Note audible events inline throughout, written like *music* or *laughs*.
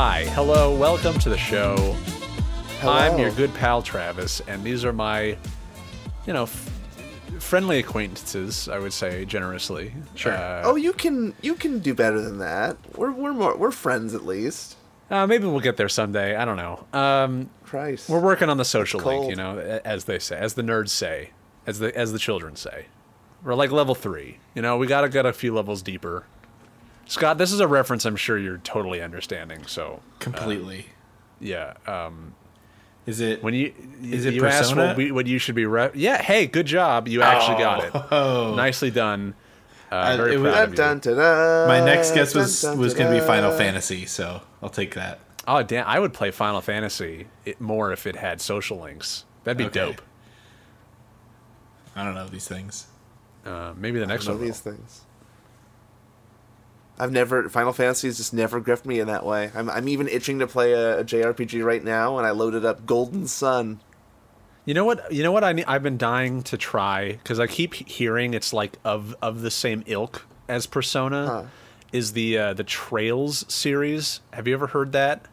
Hi, hello, welcome to the show. Hello. I'm your good pal Travis, and these are my, you know, f- friendly acquaintances. I would say generously. Sure. Uh, Oh, you can you can do better than that. We're we're more we're friends at least. uh, maybe we'll get there someday. I don't know. Um, Christ. we're working on the social link, you know, as they say, as the nerds say, as the as the children say. We're like level three. You know, we gotta get a few levels deeper. Scott, this is a reference I'm sure you're totally understanding. So completely. yeah, um, is it when you Is it you asked Persona? what, we, what you should be re- yeah hey good job you actually got it Oh. *laughs* nicely done uh, very it was- proud Dun, of you. dun, dun, dun, my next guess was dun, was going to be Final. Fantasy, so I'll take that. oh damn I would play Final Fantasy it more if it had social links that'd be Okay. dope I don't know these things. uh, maybe the next Know one will. things. I've never Final Fantasy has just never gripped me in that way. I'm I'm even itching to play a, a JRPG right now, and I loaded up Golden Sun. you know what you know what I ne- I've been dying to try because I keep hearing it's like of of the same ilk as Persona Huh. is the uh, the Trails series have you ever heard that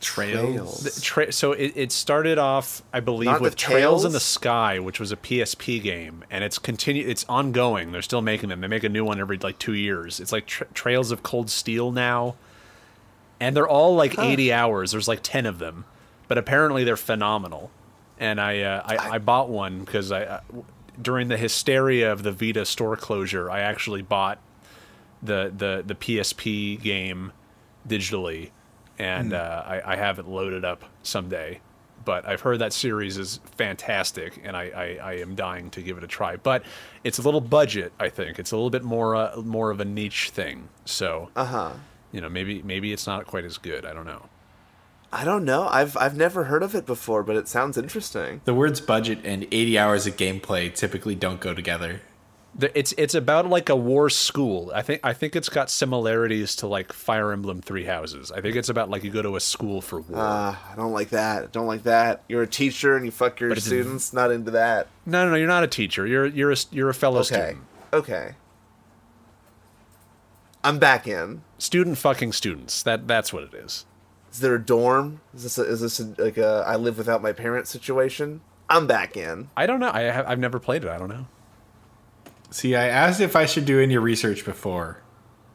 Trails. The tra- so it, it started off, I believe, Not with Trails in the Sky, which was a PSP game, and it's continue. It's ongoing. They're still making them. They make a new one every like two years. It's like tra- Trails of Cold Steel now, and they're all like eighty hours. There's like ten of them, but apparently they're phenomenal. And I uh, I, I bought one because I uh, during the hysteria of the Vita store closure, I actually bought the the the PSP game digitally, and uh, I, I have it loaded up someday. But I've heard that series is fantastic, and I, I, I am dying to give it a try. But it's a little budget, I think. It's a little bit more uh, more of a niche thing. So Uh huh. you know, maybe maybe it's not quite as good. I don't know. I don't know. I've I've never heard of it before, but it sounds interesting. The words budget and 80 hours of gameplay typically don't go together. It's it's about like a war school. I think I think it's got similarities to like Fire Emblem Three Houses. I think it's about like you go to a school for war. Ah, I don't like that. Don't like that. You're a teacher and you fuck your students. Not into that. no, no, no. You're not a teacher. You're you're a you're a fellow Okay. student. Okay. I'm back in. Student fucking students. That that's what it is. Is there a dorm? Is this a, is this a, like a I live without my parents situation? I'm back in. I don't know. I have I've never played it. I don't know. See, I asked if I should do any research before,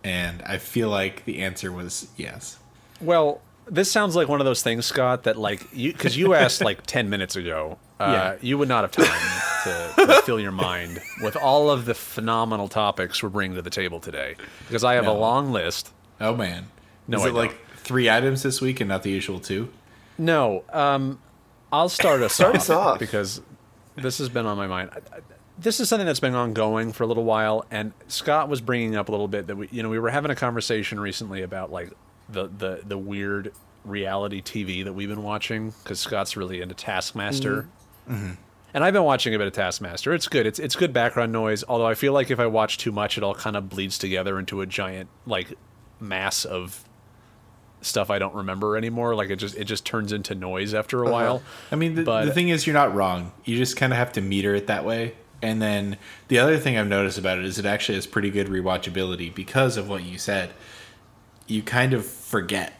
and I feel like the answer was yes. Well, this sounds like one of those things, Scott, that like you because you asked like *laughs* ten minutes ago. Uh, Yeah. You would not have time to, *laughs* to fill your mind with all of the phenomenal topics we're bringing to the table today. Because I have a long list. Oh man, No, is I it like don't. three items this week and not the usual two? No, um, I'll start us Start off, us off. because this has been on my mind. This is something that's been ongoing for a little while, and Scott was bringing up a little bit that we, you know, we were having a conversation recently about like the the the weird reality TV that we've been watching because Scott's really into Taskmaster. Mm-hmm. Mm-hmm. And I've been watching a bit of Taskmaster. It's good. It's it's good background noise. Although I feel like if I watch too much, it all kind of bleeds together into a giant like mass of stuff I don't remember anymore. Like it just it just turns into noise after a uh-huh. while. I mean, the, But- the thing is, you're not wrong. You just kind of have to meter it that way. And then the other thing I've noticed about it is it actually has pretty good rewatchability because of what you said. You kind of forget.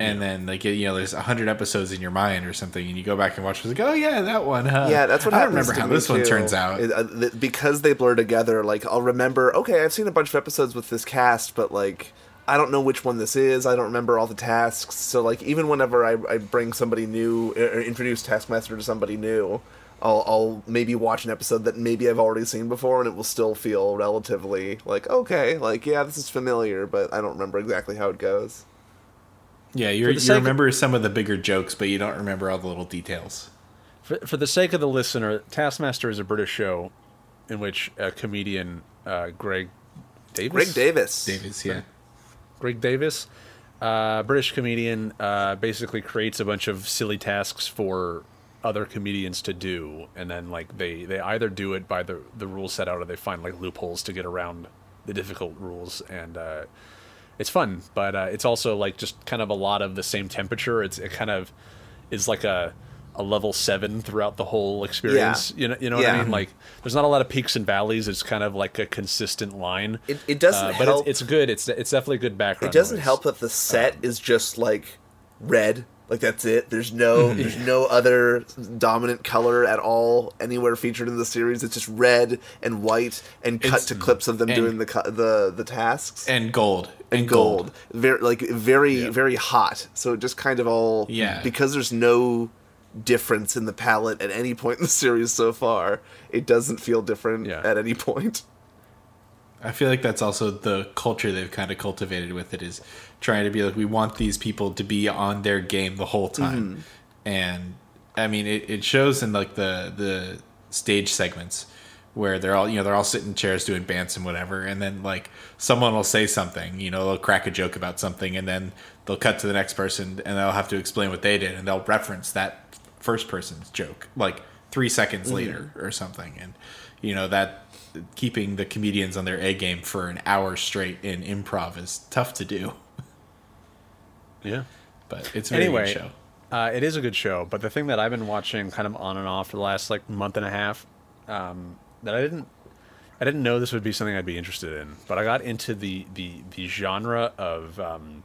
And then, like, you know, there's 100 episodes in your mind or something, and you go back and watch, it's like, oh, yeah, that one, huh? Yeah, that's what I remember how this one turns out. It- uh, th- because they blur together. Like I'll remember. Okay, I've seen a bunch of episodes with this cast, but like I don't know which one this is. I don't remember all the tasks. So like even whenever I, I bring somebody new or introduce Taskmaster to somebody new. I'll, I'll maybe watch an episode that maybe I've already seen before, and it will still feel relatively like okay, like yeah, this is familiar, but I don't remember exactly how it goes. yeah, you're, you sake of- remember some of the bigger jokes, but you don't remember all the little details. For, for the sake of the listener, Taskmaster is a British show in which a comedian, uh, Greg Davies, Greg Davies. Davies, yeah. Greg Davies, uh, British comedian, uh, basically creates a bunch of silly tasks for other comedians to do, and then like they they either do it by the the rules set out, or they find like loopholes to get around the difficult rules, and uh, it's fun. But uh, it's also like just kind of a lot of the same temperature. It's it kind of is like a a level seven throughout the whole experience. Yeah. You know, you know what I mean? Like, there's not a lot of peaks and valleys. It's kind of like a consistent line. It, it doesn't Uh, but help. it's, it's good. It's it's definitely good background. it doesn't noise. help that the set is just like red. Like that's it. There's no mm-hmm. there's no other dominant color at all anywhere featured in the series. It's just red and white and cut It's- to clips of them and- doing the the the tasks. and gold and gold. Very like very very hot. So it just kind of all Yeah. because there's no difference in the palette at any point in the series so far. It doesn't feel different Yeah. at any point. I feel like that's also the culture they've kind of cultivated with it is trying to be like we want these people to be on their game the whole time, mm-hmm. and I mean it, it shows in like the the stage segments where they're all you know they're all sitting in chairs doing bands and whatever, and then like someone will say something, you know they'll crack a joke about something, and then they'll cut to the next person and they'll have to explain what they did, and they'll reference that first person's joke like three seconds mm-hmm. later or something, and you know that keeping the comedians on their A game for an hour straight in improv is tough to do. Yeah. But it's a very anyway, good show. Uh, it is a good show, but the thing that I've been watching kind of on and off for the last like month and a half, um, that I didn't, I didn't know this would be something I'd be interested in, but I got into the the the genre of um,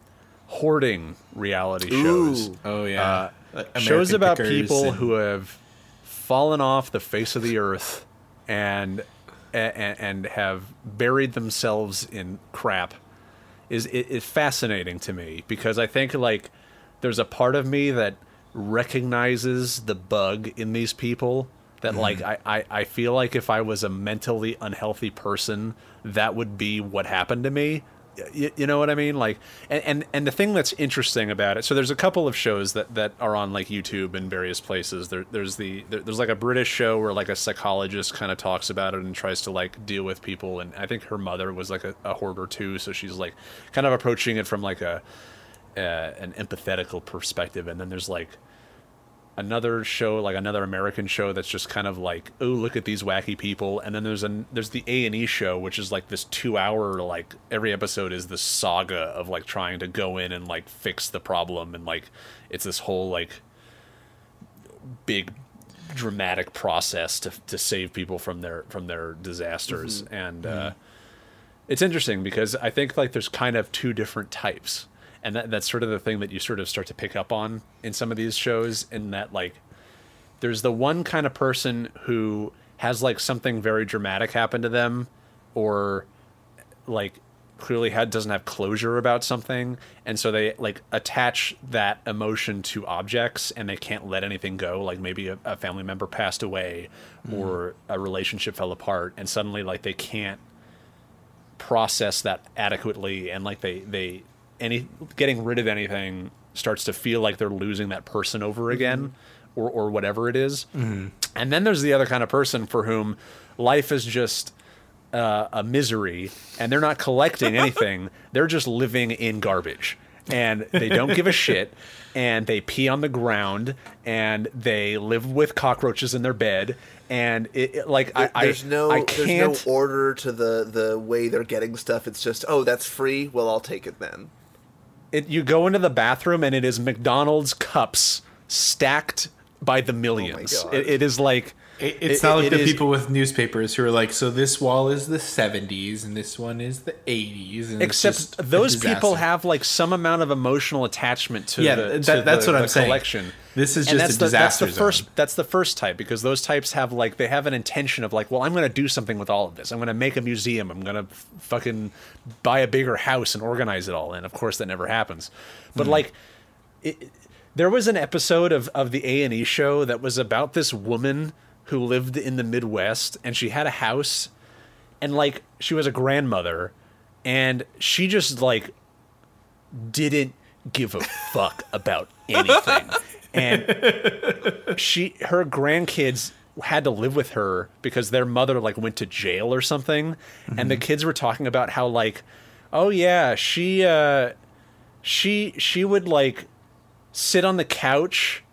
hoarding reality shows. Oh yeah, Uh, shows about people who have fallen off the face of the earth and and, and have buried themselves in crap is it is fascinating to me because I think like there's a part of me that recognizes the bug in these people that mm-hmm. like I, I, I feel like if I was a mentally unhealthy person that would be what happened to me you, you know what I mean? Like, and, and and the thing that's interesting about it. So there's a couple of shows that that are on like YouTube and various places. There, there's the there, there's like a British show where like a psychologist kind of talks about it and tries to like deal with people. And I think her mother was like a, a hoarder too, so she's like kind of approaching it from like a uh, an empathetical perspective. And then there's like another show like another american show that's just kind of like oh look at these wacky people. And then there's an there's the a&e show which is like this two hour like every episode is this saga of like trying to go in and like fix the problem. And like it's this whole like big dramatic process to to save people from their from their disasters. And uh it's interesting because I think like there's kind of two different types, and that that's sort of the thing that you sort of start to pick up on in some of these shows. In that like, there's the one kind of person who has like something very dramatic happen to them, or like clearly had doesn't have closure about something, and so they like attach that emotion to objects, and they can't let anything go. Like maybe a, a family member passed away, hmm. or a relationship fell apart, and suddenly like they can't process that adequately and like they they any getting rid of anything starts to feel like they're losing that person over again or or whatever it is. and then there's the other kind of person for whom life is just uh, a misery and they're not collecting *laughs* anything they're just living in garbage and they don't give a *laughs* shit and they pee on the ground and they live with cockroaches in their bed and it, it- like I, I there's no I there's can't no order to the the way they're getting stuff. It's just oh that's free. Well I'll take it then. It, you go into the bathroom and it is McDonald's cups stacked by the millions. Oh God. it, it is like It, it's it- not like it the is- people with newspapers who are like, so this wall is the 70s and this one is the 80s. Except those people have like some amount of emotional attachment to Yeah, the that- to that's the- what I'm the saying. collection. This is just a the, disaster That's the first. zone. That's the first type because those types have like they have an intention of like, well, I'm going to do something with all of this. I'm going to make a museum. I'm going to fucking buy a bigger house and organize it all. And of course, that never happens. But Hmm. like, it, there was an episode of of the A and E show that was about this woman who lived in the Midwest and she had a house and like she was a grandmother and she just like didn't give a *laughs* fuck about anything and *laughs* she her grandkids had to live with her because their mother like went to jail or something and the kids were talking about how like oh yeah she uh she she would like sit on the couch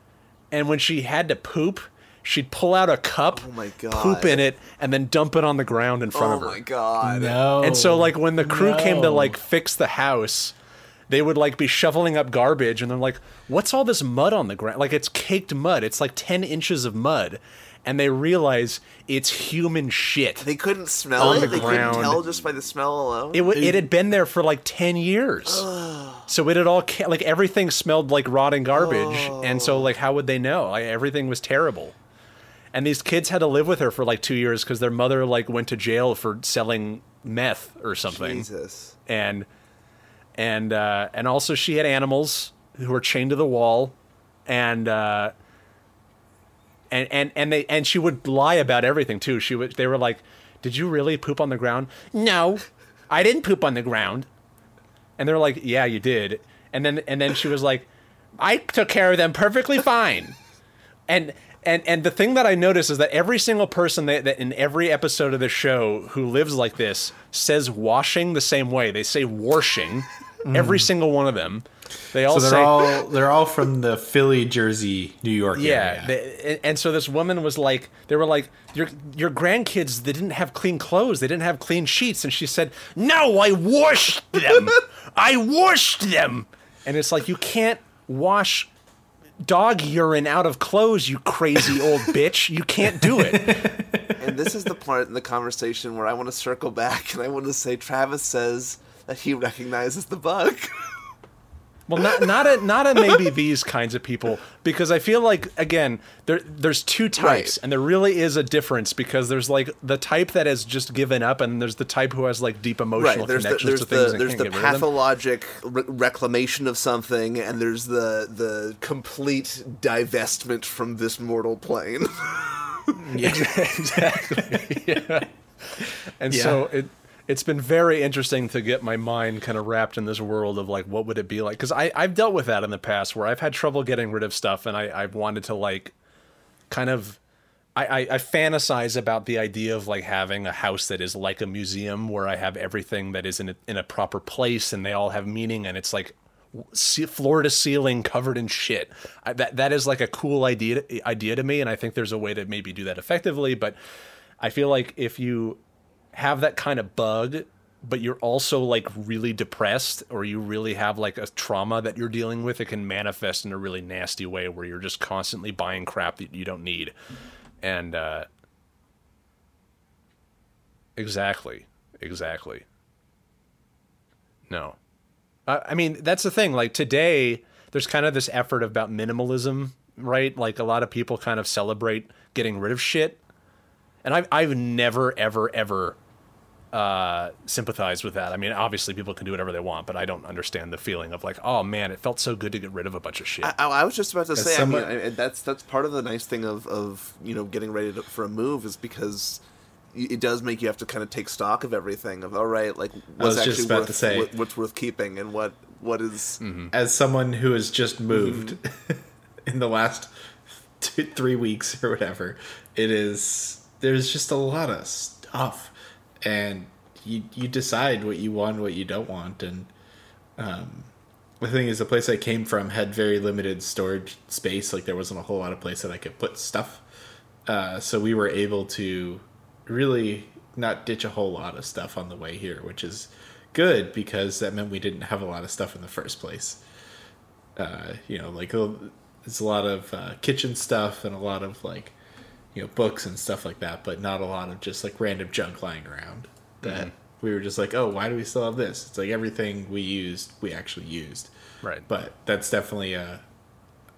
and when she had to poop she'd pull out a cup Oh my God. poop in it and then dump it on the ground in front Oh of her Oh my god. No. and so like when the crew came to like fix the house, they would like be shoveling up garbage and they're like, "What's all this mud on the ground?" Like it's caked mud. It's like 10 inches of mud. And they realize it's human shit. They couldn't smell On it. the They ground. couldn't tell just by the smell alone. It, w- it had been there for like 10 years. so it had all, ca- like, everything smelled like rotting garbage. And so, like, how would they know? Like, everything was terrible. And these kids had to live with her for like two years because their mother, like, went to jail for selling meth or something. Jesus. And, and, uh, and also she had animals who were chained to the wall. And, uh, and and and they and she would lie about everything too. She would they were like, "Did you really poop on the ground?" "No. I didn't poop on the ground." And they're like, "Yeah, you did." And then and then she was like, "I took care of them perfectly fine." And and and the thing that I notice is that every single person that, that in every episode of the show who lives like this says washing the same way. They say washing. Mm. Every single one of them. They all So they're say all they're all from the Philly, Jersey, New York yeah, area. they, and- and so this woman was like, they were like, your your grandkids, they didn't have clean clothes, they didn't have clean sheets, and she said, no, I washed them, *laughs* I washed them, and it's like you can't wash dog urine out of clothes, you crazy old *laughs* bitch, you can't do it. *laughs* And this is the part in the conversation where I want to circle back and I want to say Travis says that he recognizes the bug. *laughs* Well, not not a, not a maybe these kinds of people because I feel like again there there's two types Right. and there really is a difference because there's like the type that has just given up and there's the type who has like deep emotional right. There's the connections there's to things the and there's can't the get rid of them. pathologic re- reclamation of something, and there's the the complete divestment from this mortal plane. *laughs* Yeah, *laughs* exactly. And Yeah. so it it's been very interesting to get my mind kind of wrapped in this world of like what would it be like because I I've dealt with that in the past where I've had trouble getting rid of stuff and I I've wanted to like kind of I, I, I fantasize about the idea of like having a house that is like a museum where I have everything that is in a, in a proper place and they all have meaning and it's like floor to ceiling covered in shit. I, that that is like a cool idea idea to me, and I think there's a way to maybe do that effectively. But I feel like if you have that kind of bug, but you're also like really depressed, or you really have like a trauma that you're dealing with, it can manifest in a really nasty way where you're just constantly buying crap that you don't need, and uh, exactly, exactly. No. I I mean, that's the thing. Like today, there's kind of this effort about minimalism, right? Like a lot of people kind of celebrate getting rid of shit, and I've I've never ever ever uh, sympathized with that. I mean, obviously people can do whatever they want, but I don't understand the feeling of like, oh man, it felt so good to get rid of a bunch of shit. I, I was just about to say. someone- I mean, I, that's that's part of the nice thing of of you know getting ready to, for a move is because it does make you have to kind of take stock of everything. Of all right, like what's was just actually about worth to say. what- what's worth keeping and what what is- As someone who has just moved *laughs* in the last two, three weeks or whatever, it is there's just a lot of stuff, and you you decide what you want, what you don't want, and um, the thing is, the place I came from had very limited storage space. Like there wasn't a whole lot of place that I could put stuff. Uh, so we were able to really not ditch a whole lot of stuff on the way here, which is good because that meant we didn't have a lot of stuff in the first place. Uh, you know, like it's a lot of uh, kitchen stuff and a lot of like, you know, books and stuff like that, but not a lot of just like random junk lying around. That mm-hmm. we were just like, oh, why do we still have this? It's like everything we used, we actually used. right. But that's definitely a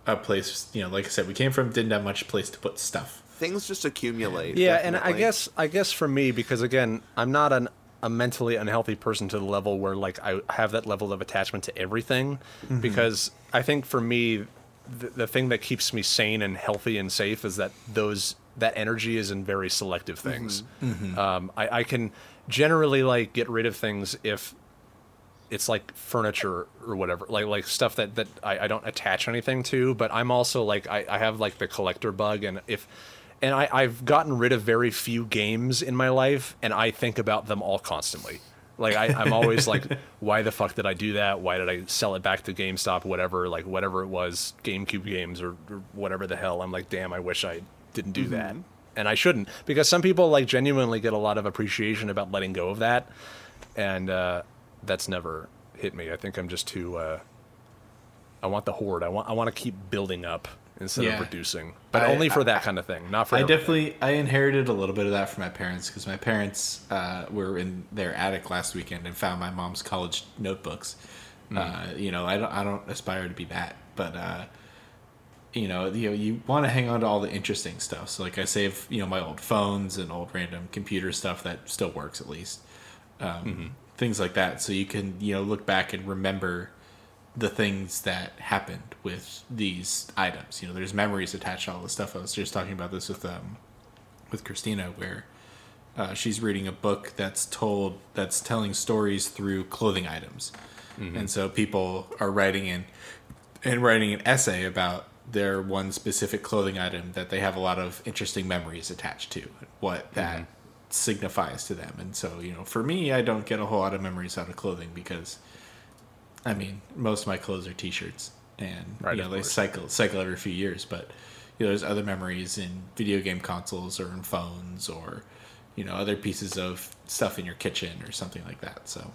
a place. You know, like I said, we came from didn't have much place to put stuff. things just accumulate. Yeah, and I guess I guess for me because again, I'm not an a mentally unhealthy person to the level where like I have that level of attachment to everything mm-hmm. because I think for me the, the thing that keeps me sane and healthy and safe is that those that energy is in very selective things. Um, I, I can generally like get rid of things if it's like furniture or whatever like like stuff that that I, I don't attach anything to but i'm also like I, I have like the collector bug and if and I, i've gotten rid of very few games in my life and i think about them all constantly. Like I, i'm always like *laughs* why the fuck did i do that? Why did i sell it back to gamestop whatever like whatever it was gamecube games or, or whatever the hell. I'm like damn i wish i didn't do that and i shouldn't because some people like genuinely get a lot of appreciation about letting go of that and uh, that's never hit me. I think I'm just too. Uh, I want the hoard. I want I want to keep building up instead Yeah. of reducing, but I- only for I- that kind of thing, not for. I everything. definitely I inherited a little bit of that from my parents because my parents uh, were in their attic last weekend and found my mom's college notebooks. Uh, you know, I don't I don't aspire to be that, but uh, you know, you know, you want to hang on to all the interesting stuff. So like I save you know my old phones and old random computer stuff that still works at least, um, things like that. So you can you know look back and remember the things that happened with these items. You know, there's memories attached to all the stuff. I was just talking about this with um with Christina, where uh, she's reading a book that's told that's telling stories through clothing items, and so people are writing in and writing an essay about their one specific clothing item that they have a lot of interesting memories attached to, what mm-hmm. that signifies to them. And so, you know, for me, I don't get a whole lot of memories out of clothing because I mean, most of my clothes are T-shirts, and Right, you know they course. cycle cycle every few years. But you know, there's other memories in video game consoles or in phones or you know other pieces of stuff in your kitchen or something like that. So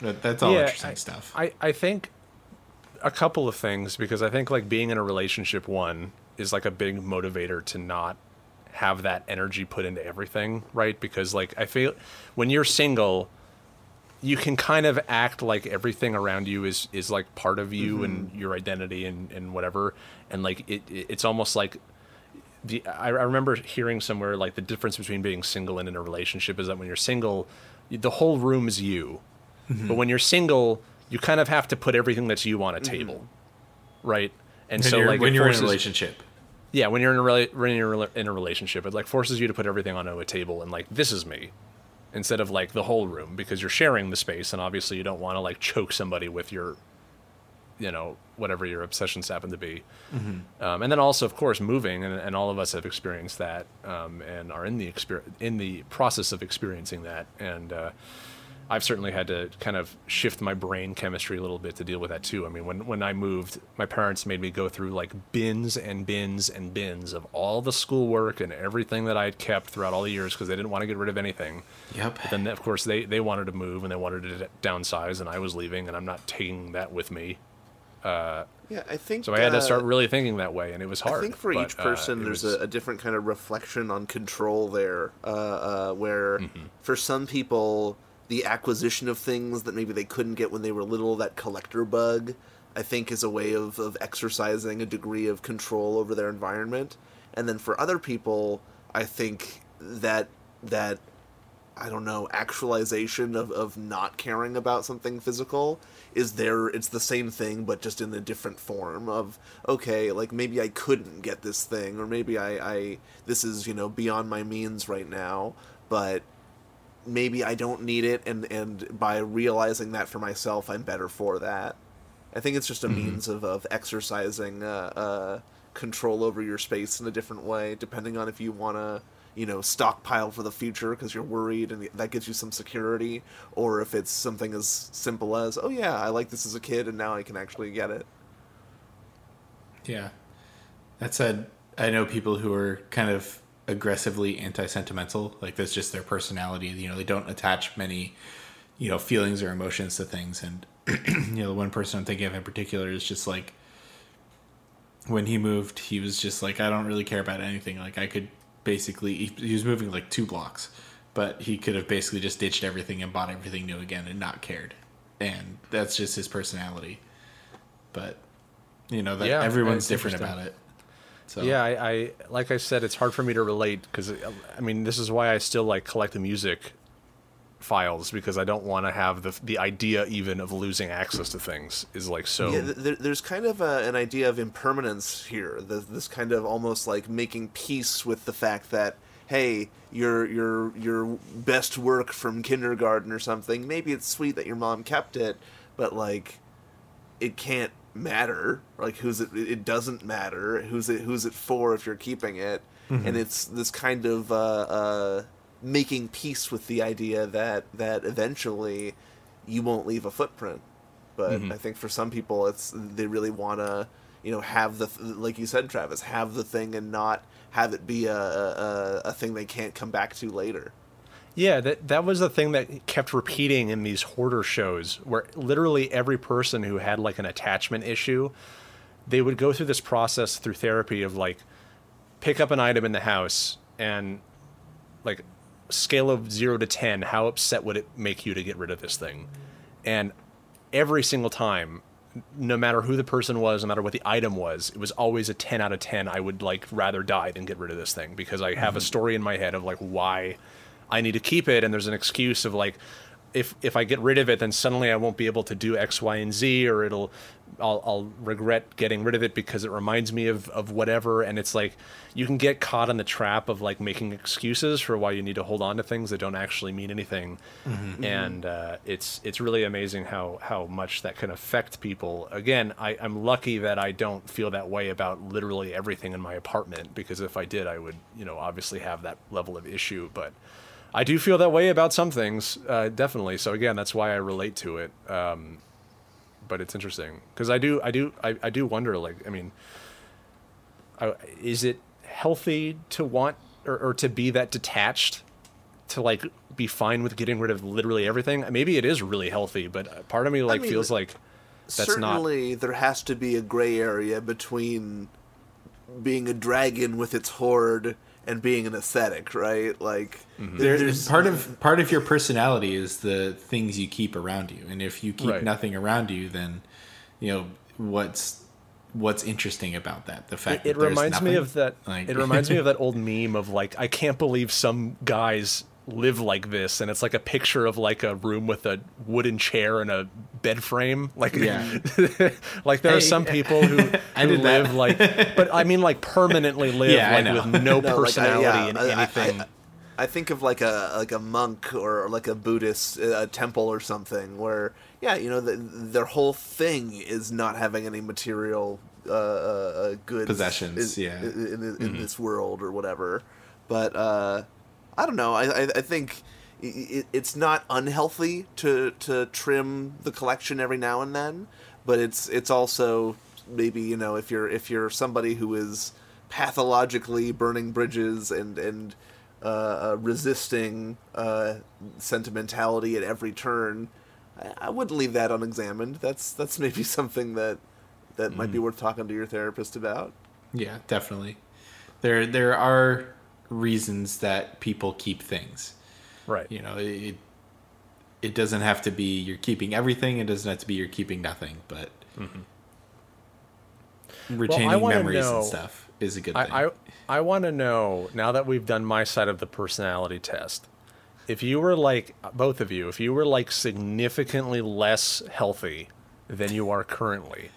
that's all Yeah, interesting I- stuff. I, I think a couple of things because I think like being in a relationship one is like a big motivator to not have that energy put into everything, right? Because like I feel when you're single, you can kind of act like everything around you is is like part of you and mm-hmm. your identity and and whatever, and like it, it it's almost like the I, I remember hearing somewhere like the difference between being single and in a relationship is that when you're single, the whole room is you, mm-hmm. but when you're single, you kind of have to put everything that's you on a table, right? And when so like when you're in a relationship, yeah, when you're in a when you're in a relationship, it like forces you to put everything onto a table and like this is me, instead of like the whole room because you're sharing the space and obviously you don't want to like choke somebody with your, you know, whatever your obsessions happen to be, um, and then also of course moving and, and all of us have experienced that um, and are in the exper- in the process of experiencing that and. Uh, I've certainly had to kind of shift my brain chemistry a little bit to deal with that too. I mean, when when I moved, my parents made me go through like bins and bins and bins of all the schoolwork and everything that I had kept throughout all the years because they didn't want to get rid of anything. yep. But then, of course, they they wanted to move and they wanted to downsize, and I was leaving, and I'm not taking that with me. Yeah, I think So I had to uh, start really thinking that way, and it was hard. I think for but, each uh, person, it there's was- a, a different kind of reflection on control there. Uh, uh, where Mm-hmm. for some people, the acquisition of things that maybe they couldn't get when they were little, that collector bug, I think is a way of, of exercising a degree of control over their environment. And then for other people, I think that that I don't know, actualization of, of not caring about something physical is there it's the same thing but just in a different form of okay, like maybe I couldn't get this thing or maybe I, I this is, you know, beyond my means right now, but maybe I don't need it and, and by realizing that for myself I'm better for that. I think it's just a means of, of exercising uh, uh, control over your space in a different way, depending on if you want to, you know, stockpile for the future because you're worried and that gives you some security, or if it's something as simple as, oh yeah, I like this as a kid and now I can actually get it. Yeah. That said, I know people who are kind of aggressively anti-sentimental. Like that's just their personality. You know, they don't attach many, you know, feelings or emotions to things. And *clears throat* you know, the one person I'm thinking of in particular is just like when he moved, he was just like, I don't really care about anything. Like I could basically, he, he was moving like two blocks, but he could have basically just ditched everything and bought everything new again and not cared. And that's just his personality. But you know that Yeah, everyone's different about it. So Yeah, I, I like I said, it's hard for me to relate because I mean, this is why I still like collect the music files because I don't want to have the the idea even of losing access to things is like so. Yeah, there, there's kind of a, an idea of impermanence here. This, this kind of almost like making peace with the fact that hey, your your your best work from kindergarten or something. Maybe it's sweet that your mom kept it, but like, it can't matter. Like, who's it? It doesn't matter. Who's it? Who's it for? If you're keeping it, and it's this kind of uh, uh, making peace with the idea that that eventually you won't leave a footprint but I think for some people it's they really want to you know have the like you said Travis have the thing and not have it be a, a a thing they can't come back to later. Yeah, that that was the thing that kept repeating in these hoarder shows, where literally every person who had like an attachment issue, they would go through this process through therapy of like pick up an item in the house and like scale of zero to ten, how upset would it make you to get rid of this thing? And every single time, no matter who the person was, no matter what the item was, it was always a ten out of ten. I would like rather die than get rid of this thing because I have a mm-hmm. story in my head of like why I need to keep it, and there's an excuse of like if if I get rid of it, then suddenly I won't be able to do X, Y, and Z, or it'll I'll, I'll regret getting rid of it because it reminds me of of whatever. And it's like you can get caught in the trap of like making excuses for why you need to hold on to things that don't actually mean anything. And uh, it's it's really amazing how how much that can affect people. Again, I, I'm lucky that I don't feel that way about literally everything in my apartment because if I did, I would you know obviously have that level of issue, but. I do feel that way about some things, uh, definitely. So again, that's why I relate to it. Um, but it's interesting because I do, I do, I, I do wonder. Like, I mean, I, is it healthy to want or, or to be that detached to like be fine with getting rid of literally everything? Maybe it is really healthy, but part of me like mean, feels like that's not. Certainly, there has to be a gray area between being a dragon with its hoard and being an ascetic, right? Like, Mm-hmm. there- There's part of part of your personality is the things you keep around you, and if you keep Right. nothing around you, then you know what's what's interesting about that. The fact it that there's reminds me of that like- it reminds me *laughs* of that old meme of like i can't believe some guys live like this and it's like a picture of like a room with a wooden chair and a bed frame like Yeah. *laughs* like there are some people who, *laughs* I who did that. live like but i mean like permanently *laughs* live Yeah, like with no, No, like, I- personality yeah, in I- anything I, I think of like a like a monk or like a Buddhist uh, temple or something where yeah, you know, the, their whole thing is not having any material uh, uh, goods Possessions, in, yeah. in, in, in Mm-hmm. this world or whatever. But uh, I don't know. I I, I think. i- i it's not unhealthy to, to trim the collection every now and then, but it's it's also maybe you know if you're if you're somebody who is pathologically burning bridges and and uh, uh, resisting uh, sentimentality at every turn, I, I wouldn't leave that unexamined. That's that's maybe *laughs* something that that might be worth talking to your therapist about. Yeah, definitely. There there are reasons that people keep things. right You know, it it doesn't have to be you're keeping everything. It doesn't have to be you're keeping nothing. But mm-hmm. retaining wanna memories know- and stuff is a good thing. I, I, I want to know now that we've done my side of the personality test. If you were like both of you, if you were like significantly less healthy than you are currently,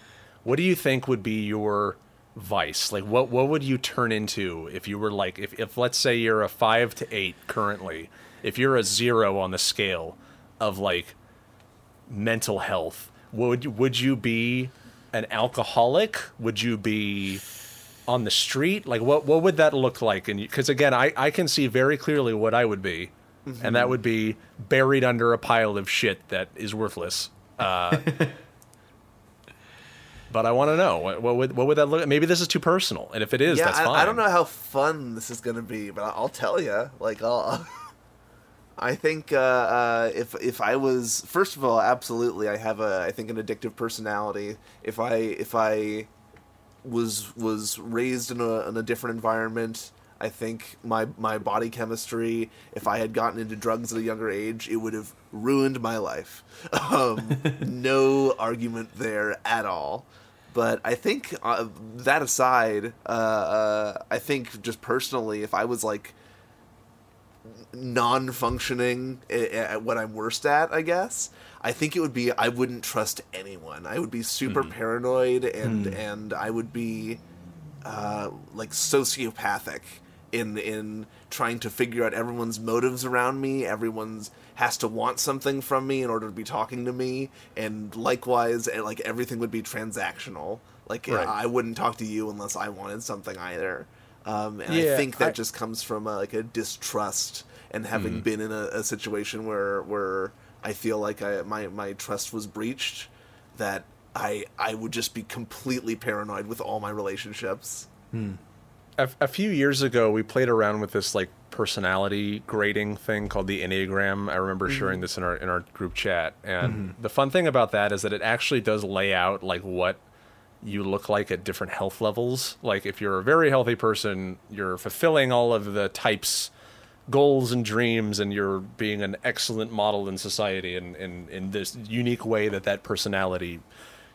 what do you think would be your vice? Like what what would you turn into if you were like if, if let's say you're a five to eight currently, if you're a zero on the scale of like mental health, would would you be an alcoholic? Would you be on the street? Like what what would that look like? And because again, I I can see very clearly what I would be, and that would be buried under a pile of shit that is worthless. Uh, *laughs* but I want to know what, what would what would that look? Like? Maybe this is too personal, and if it is, yeah, that's I, fine. I don't know how fun this is gonna be, but I'll tell you. Like, I'll, *laughs* I think uh, uh, if if I was first of all, absolutely, I have a I think an addictive personality. If I if I was was raised in a in a different environment, I think my my body chemistry. If I had gotten into drugs at a younger age, it would have ruined my life. *laughs* Um, no argument there at all. But I think uh, that aside, uh, uh, I think just personally, if I was like non-functioning at what I'm worst at, I guess. I think it would be I wouldn't trust anyone. I would be super paranoid and and I would be uh, like sociopathic in in trying to figure out everyone's motives around me. Everyone's has to want something from me in order to be talking to me, and likewise, like everything would be transactional. Like Right. I wouldn't talk to you unless I wanted something either. Um, and Yeah, I think that I- just comes from uh, like a distrust and having been in a, a situation where where I feel like I, my my trust was breached. That I I would just be completely paranoid with all my relationships. a, a few years ago we played around with this like personality grading thing called the Enneagram. I remember mm-hmm. sharing this in our in our group chat, and mm-hmm. the fun thing about that is that it actually does lay out like what you look like at different health levels. Like if you're a very healthy person, you're fulfilling all of the types goals and dreams and you're being an excellent model in society and in, in this unique way that that personality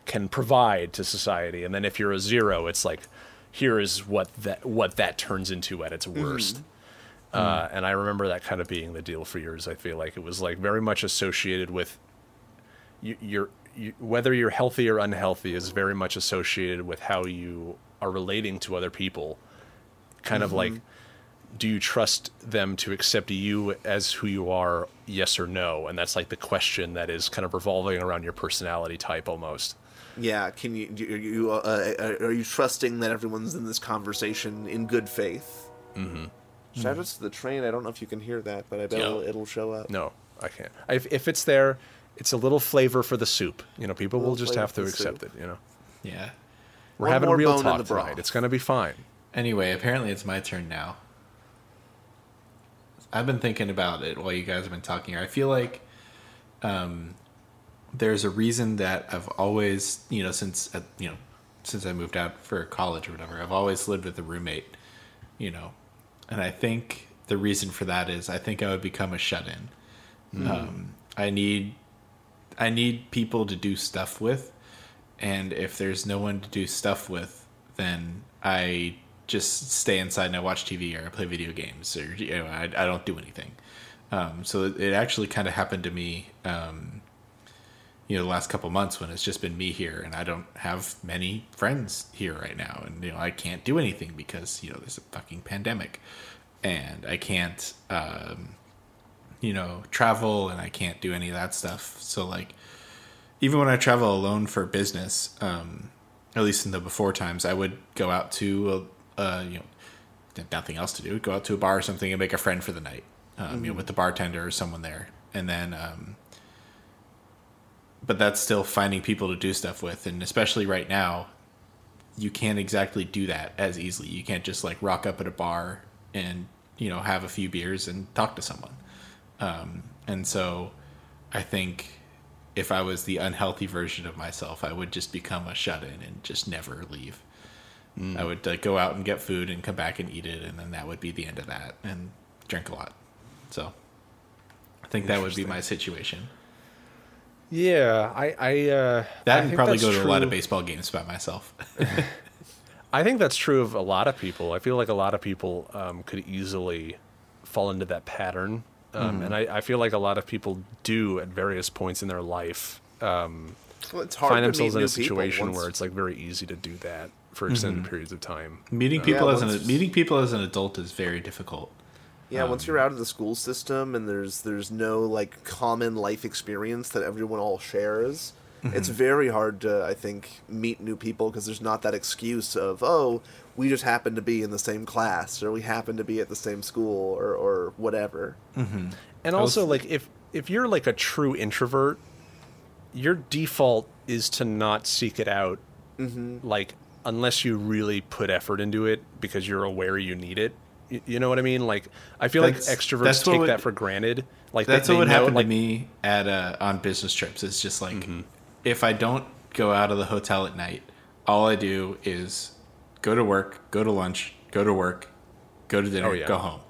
can provide to society. And then if you're a zero it's like here is what that what that turns into at its mm-hmm. worst uh, and i remember that kind of being the deal for yours i feel like. It was like very much associated with you, you're you, whether you're healthy or unhealthy is very much associated with how you are relating to other people. Kind of like do you trust them to accept you as who you are yes or no? And that's like the question that is kind of revolving around your personality type almost. Yeah, can you do you uh, uh, are you trusting that everyone's in this conversation in good faith? Mm-hmm. Shout outs to the train. I don't know if you can hear that, but I bet Yeah. it'll, it'll show up. no i can't if, if it's there it's a little flavor for the soup you know people will just have to accept soup. it you know Yeah. we're One having more real bone talk tonight it's going to be fine Anyway, apparently it's my turn now. I've been thinking about it while you guys have been talking. I feel like um, there's a reason that I've always, you know, since uh, you know, since I moved out for college or whatever, I've always lived with a roommate, you know, and I think the reason for that is I think I would become a shut-in. Um, I need, I need people to do stuff with, and if there's no one to do stuff with, then I just stay inside and I watch TV or I play video games or you know I, I don't do anything. Um, so it, it actually kind of happened to me, um, you know, the last couple months when it's just been me here and I don't have many friends here right now, and you know I can't do anything because you know there's a fucking pandemic, and I can't, um, you know, travel and I can't do any of that stuff. So like, even when I travel alone for business, um, at least in the before times, I would go out to a, uh, you know, nothing else to do, go out to a bar or something and make a friend for the night, um, you know, with the bartender or someone there, and then, um, but that's still finding people to do stuff with, and especially right now, you can't exactly do that as easily. You can't just like rock up at a bar and you know have a few beers and talk to someone. Um, and so, I think if I was the unhealthy version of myself, I would just become a shut in and just never leave. I would like go out and get food and come back and eat it, and then that would be the end of that. And drink a lot. So, I think that would be my situation. Yeah i i uh That I probably go to a lot of baseball games by myself. *laughs* I think that's true of a lot of people. I feel like a lot of people um, could easily fall into that pattern, um, and I, I feel like a lot of people do at various points in their life um, Well, it's hard find to themselves meet in a people situation once- where it's like very easy to do that for extended periods of time. meeting people Yeah, as an meeting people as an adult is very difficult. Yeah, once um, you're out of the school system and there's there's no like common life experience that everyone all shares, it's mm-hmm. very hard to I think meet new people because there's not that excuse of oh we just happen to be in the same class or we happen to be at the same school or or whatever. Mm-hmm. And also, like if if you're like a true introvert, your default is to not seek it out, mm-hmm. like unless you really put effort into it because you're aware you need it. You know what I mean? Like I feel That's- like extroverts take would- that for granted. Like That's they what would know, happen like, to me at uh, on business trips. It's just like if I don't go out of the hotel at night, all I do is go to work, go to lunch, go to work, go to dinner, Oh, yeah. go home.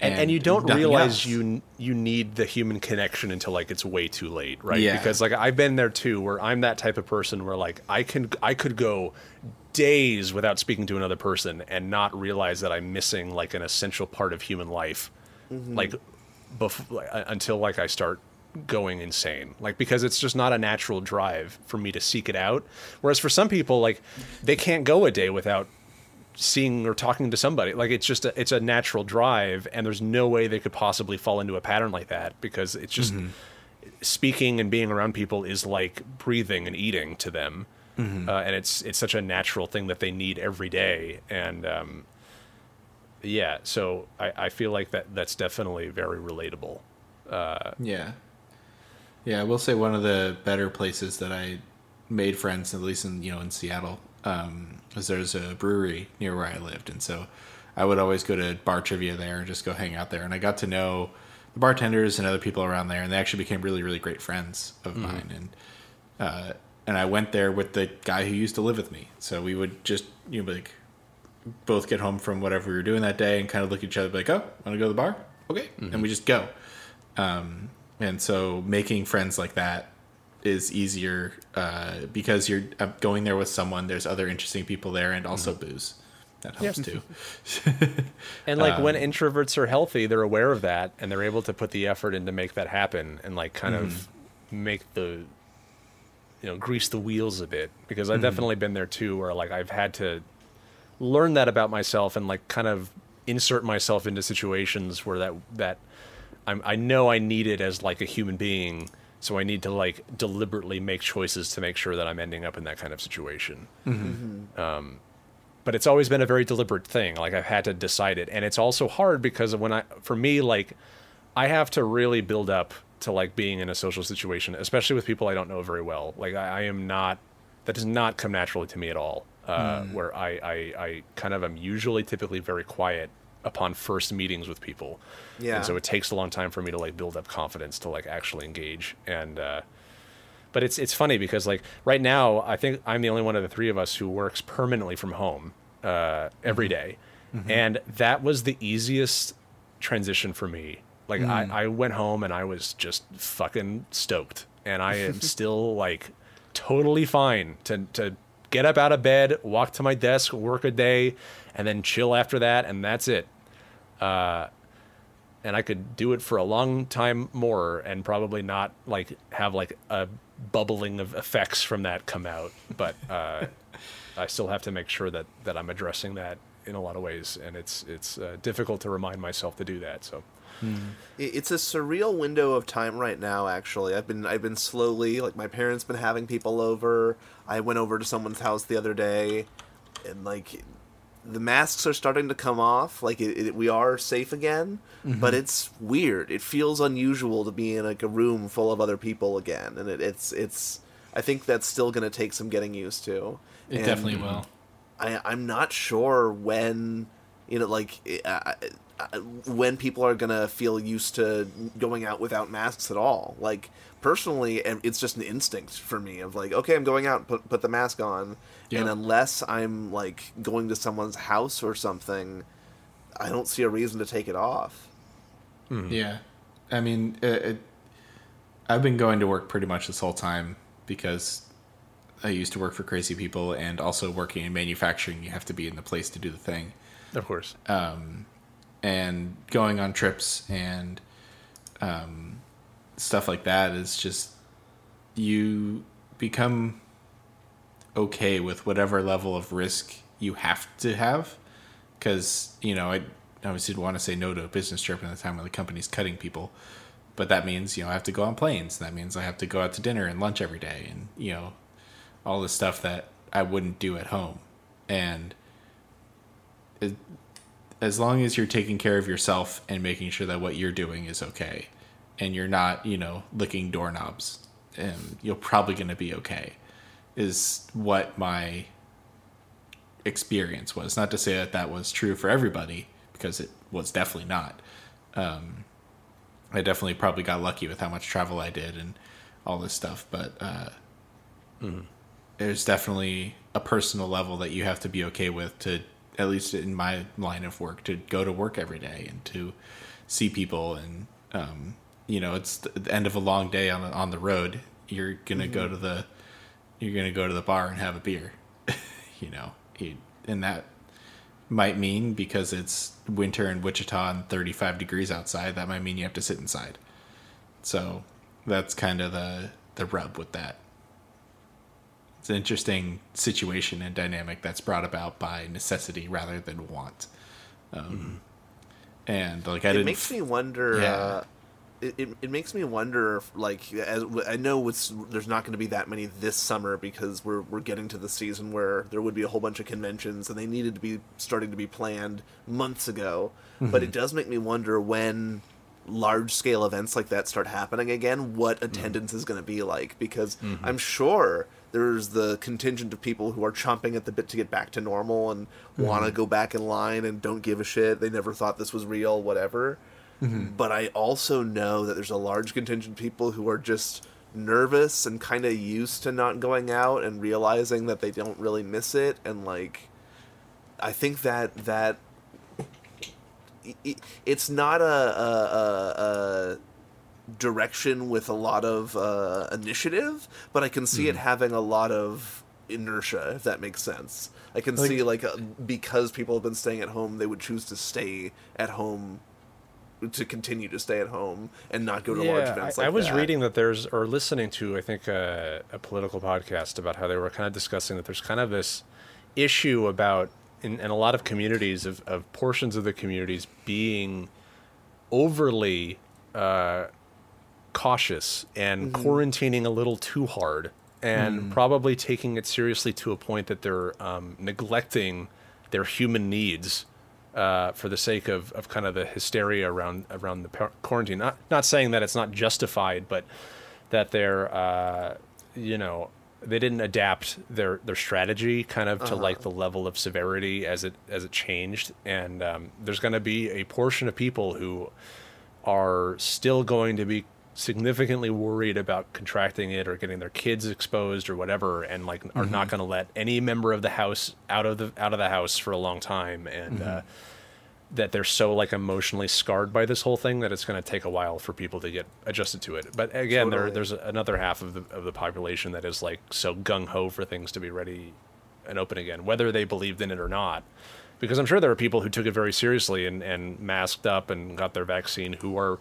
and, and you don't realize else. you you need the human connection until like it's way too late right Yeah. because like i've been there too where i'm that type of person where like i can i could go days without speaking to another person and not realize that i'm missing like an essential part of human life mm-hmm. like before until like i start going insane. Like because it's just not a natural drive for me to seek it out. Whereas for some people like they can't go a day without seeing or talking to somebody. Like it's just a, it's a natural drive and there's no way they could possibly fall into a pattern like that because it's just mm-hmm. speaking and being around people is like breathing and eating to them uh, and it's it's such a natural thing that they need every day and um, yeah so I, I feel like that that's definitely very relatable Yeah. Yeah, I will say one of the better places that I made friends, at least in you know in Seattle, um, was there's a brewery near where I lived, and so I would always go to bar trivia there and just go hang out there. And I got to know the bartenders and other people around there, and they actually became really, really great friends of mine. And uh, and I went there with the guy who used to live with me. So we would just you know like both get home from whatever we were doing that day and kind of look at each other like, oh, want to go to the bar? Okay, and we just go. Um, and so making friends like that is easier uh, because you're uh, going there with someone. There's other interesting people there, and also booze. That helps too. *laughs* And like when introverts are healthy, they're aware of that and they're able to put the effort in to make that happen and like kind of make the you know grease the wheels a bit because I've mm-hmm. definitely been there too where like I've had to learn that about myself and like kind of insert myself into situations where that that I'm, I know I need it as like a human being so I need to like deliberately make choices to make sure that I'm ending up in that kind of situation. Mm-hmm. Mm-hmm. Um, but it's always been a very deliberate thing. Like I've had to decide it, and it's also hard because when I, for me, like I have to really build up to like being in a social situation, especially with people I don't know very well. Like I, I am not, that does not come naturally to me at all. Uh, Where I, I, I kind of am usually typically very quiet upon first meetings with people. Yeah. And so it takes a long time for me to like build up confidence to like actually engage and. uh but it's it's funny because like right now I think I'm the only one of the three of us who works permanently from home uh, every day. and that was the easiest transition for me. Like I, I went home and I was just fucking stoked, and I am *laughs* still like totally fine to to get up out of bed, walk to my desk, work a day, and then chill after that, and that's it and I could do it for a long time more and probably not like have like a bubbling of effects from that come out. But uh, *laughs* I still have to make sure that that I'm addressing that in a lot of ways, and it's it's uh, difficult to remind myself to do that. So It- It's a surreal window of time right now. Actually, I've been I've been slowly like my parents been having people over. I went over to someone's house the other day, and like the masks are starting to come off. Like it, it, we are safe again, but it's weird. It feels unusual to be in like a room full of other people again, and it, it's it's. I think that's still going to take some getting used to. It And- definitely will. I, I'm not sure when, you know, like uh, when people are gonna feel used to going out without masks at all. Like personally, em- it's just an instinct for me of like, okay, I'm going out, put put the mask on, Yep. and unless I'm like going to someone's house or something, I don't see a reason to take it off. Hmm. Yeah, I mean, it, it, I've been going to work pretty much this whole time because I used to work for crazy people, and also working in manufacturing, you have to be in the place to do the thing. of course, um, and going on trips and um, stuff like that is just you become okay with whatever level of risk you have to have. Because you know i obviously want to say no to a business trip in the time when the company's cutting people but that means you know i have to go on planes that means i have to go out to dinner and lunch every day and you know all the stuff that i wouldn't do at home. And it, as long as you're taking care of yourself and making sure that what you're doing is okay and you're not you know licking doorknobs and you're probably going to be okay is what my experience was. Not to say that that was true for everybody because it was definitely not. Um, i definitely probably got lucky with how much travel i did and all this stuff but uh, there's definitely a personal level that you have to be okay with to at least in my line of work to go to work every day and to see people. And um, you know it's the end of a long day on on the road you're gonna go to the you're gonna go to the bar and have a beer *laughs* you know. You, and that might mean because it's winter in Wichita and 35 degrees outside that might mean you have to sit inside. So that's kind of the the rub with that it's an interesting situation and dynamic that's brought about by necessity rather than want. Um, And like I it makes me wonder. Yeah. Uh, it, it, it makes me wonder, if, like, as I know it's there's not going to be that many this summer because we're we're getting to the season where there would be a whole bunch of conventions and they needed to be starting to be planned months ago. But it does make me wonder when large scale events like that start happening again, what attendance is going to be like because I'm sure there's the contingent of people who are chomping at the bit to get back to normal and want to mm-hmm. go back in line and don't give a shit. They never thought this was real, whatever. Mm-hmm. But I also know that there's a large contingent of people who are just nervous and kind of used to not going out and realizing that they don't really miss it and like I think that that i- it's not a, a, a, a direction with a lot of uh, initiative, but I can see it having a lot of inertia, if that makes sense. I can Like- see like uh because people have been staying at home, they would choose to stay at home to continue to stay at home and not go to large events I, like I was that. reading that there's or listening to I think uh, a political podcast about how they were kind of discussing that there's kind of this issue about in, in a lot of communities of, of portions of the communities being overly uh, cautious and quarantining a little too hard and probably taking it seriously to a point that they're um, neglecting their human needs uh, for the sake of, of kind of the hysteria around around the par- quarantine. Not not saying that it's not justified, but that they're uh, you know they didn't adapt their their strategy kind of to like the level of severity as it as it changed, and um, there's going to be a portion of people who are still going to be significantly worried about contracting it or getting their kids exposed or whatever and like are not going to let any member of the house out of the out of the house for a long time and uh, that they're so like emotionally scarred by this whole thing that it's going to take a while for people to get adjusted to it. But again there there's another half of the of the population that is like so gung ho for things to be ready and open again whether they believed in it or not. Because I'm sure there are people who took it very seriously and, and masked up and got their vaccine who are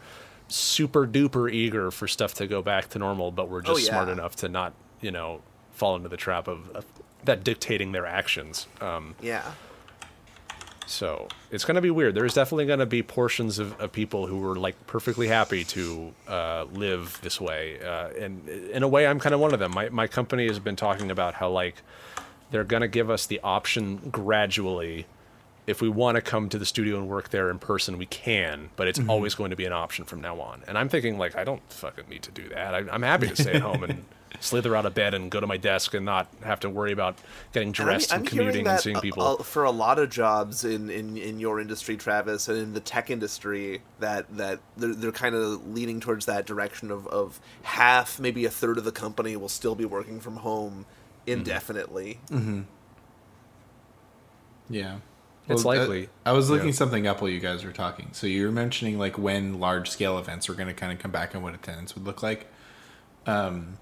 super duper eager for stuff to go back to normal, but we're just Oh, smart enough to not, you know, fall into the trap of, of that dictating their actions. Um, Yeah. so it's going to be weird. There's definitely going to be portions of, of people who were like perfectly happy to uh, live this way. Uh, and in a way, I'm kind of one of them. My, my company has been talking about how like they're going to give us the option gradually. If we want to come to the studio and work there in person, we can, but it's mm-hmm. always going to be an option from now on. And I'm thinking like, I don't fucking need to do that. I, I'm happy to stay at home and *laughs* slither out of bed and go to my desk and not have to worry about getting And I'm- dressed and, I'm commuting that and seeing people. a- for a lot of jobs in, in, in your industry, Travis, and in the tech industry, that that they're, they're kind of leaning towards that direction of, of half, maybe a third of the company will still be working from home mm-hmm. indefinitely. Mm-hmm. Yeah. It's Well, uh, likely. I, I was looking Yeah. something up while you guys were talking. So you were mentioning like when large scale events were going to kind of come back and what attendance would look like. Um,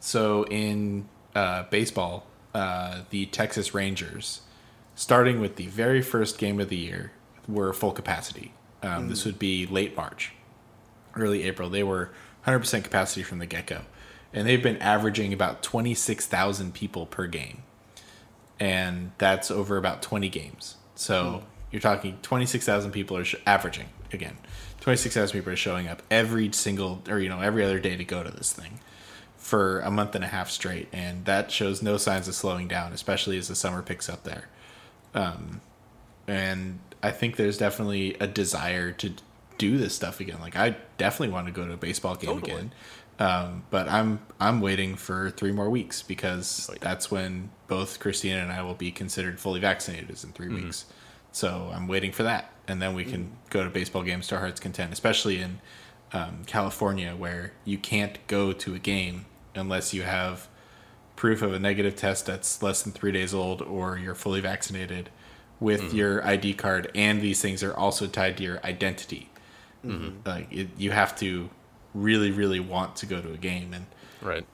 so in uh, baseball, uh, the Texas Rangers, starting with the very first game of the year, were full capacity. Um, This would be late March, early April. They were 100% capacity from the get go. And they've been averaging about 26,000 people per game and that's over about 20 games. So you're talking 26,000 people are sh- averaging again. 26,000 people are showing up every single or you know every other day to go to this thing for a month and a half straight, and that shows no signs of slowing down, especially as the summer picks up there. Um, and I think there's definitely a desire to do this stuff again. Like I definitely want to go to a baseball game Totally. again. Um, but I'm I'm waiting for three more weeks because that's when both Christina and I will be considered fully vaccinated is in 3 weeks. So I'm waiting for that, and then we can go to baseball games to our heart's content, especially in um, California where you can't go to a game unless you have proof of a negative test that's less than three days old or you're fully vaccinated with your ID card, and these things are also tied to your identity. Like it, you have to really, really want to go to a game, and Right.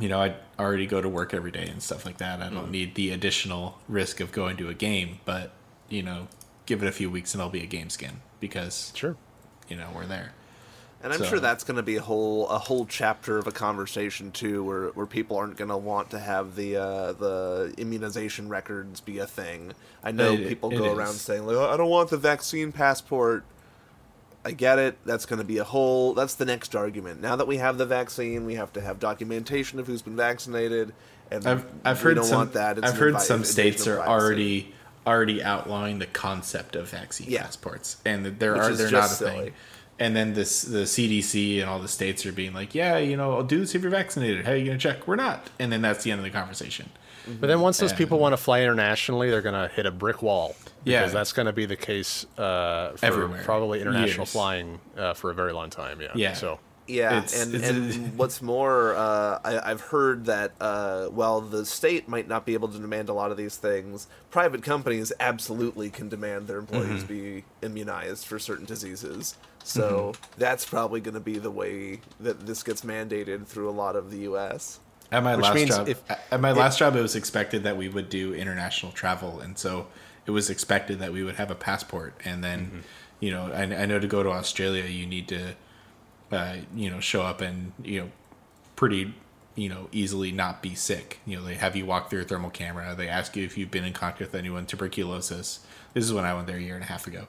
you know I already go to work every day and stuff like that. I don't need the additional risk of going to a game, but you know, give it a few weeks and I'll be a game skin because Sure. you know we're there. And I'm So- sure that's going to be a whole a whole chapter of a conversation too, where, where people aren't going to want to have the uh, the immunization records be a thing. I know It- people it go is. around saying like, "Oh, "I don't want the vaccine passport." I get it. That's going to be a whole. That's the next argument. Now that we have the vaccine, we have to have documentation of who's been vaccinated, and I've I've heard don't some want that. It's I've heard some states are already already outlawing the concept of vaccine Yeah. passports, and there Which are they're not a just thing. and then this the CDC and all the states are being like, yeah, you know, I'll do this if you're vaccinated. How are you gonna check? We're not, and then that's the end of the conversation. But then once those Yeah. people want to fly internationally, they're going to hit a brick wall. Yeah. Because that's going to be the case uh, for Everywhere. probably international Years. flying uh, for a very long time. Yeah. Yeah. So Yeah, It's- and, it's and *laughs* what's more, uh, I, I've heard that uh, while the state might not be able to demand a lot of these things, private companies absolutely can demand their employees be immunized for certain diseases. So that's probably going to be the way that this gets mandated through a lot of the U.S. At my Which last job, if- at my last job, it was expected that we would do international travel, and so it was expected that we would have a passport. And then, Mm-hmm. you know, I, I know to go to Australia, you need to, uh, you know, show up and you know, pretty, you know, easily not be sick. You know, they have you walk through a thermal camera. They ask you if you've been in contact with anyone tuberculosis. This is when I went there a year and a half ago.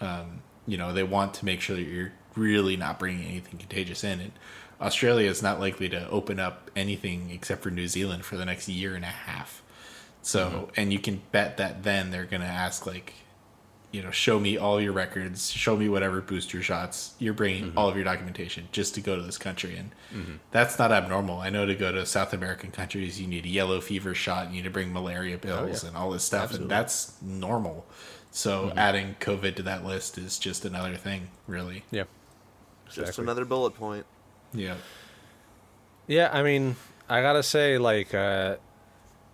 Um, you know, they want to make sure that you're really not bringing anything contagious in. And Australia is not likely to open up anything except for New Zealand for the next year and a half. So, mm-hmm. and you can bet that then they're going to ask, like, you know, show me all your records, show me whatever booster shots. You're bringing mm-hmm. all of your documentation just to go to this country. And mm-hmm. that's not abnormal. I know to go to South American countries, you need a yellow fever shot, you need to bring malaria oh, pills and all this stuff. And that's normal. So adding COVID to that list is just another thing, really. yeah. Just another bullet point. Yeah. Yeah, I mean, I gotta say, like, uh,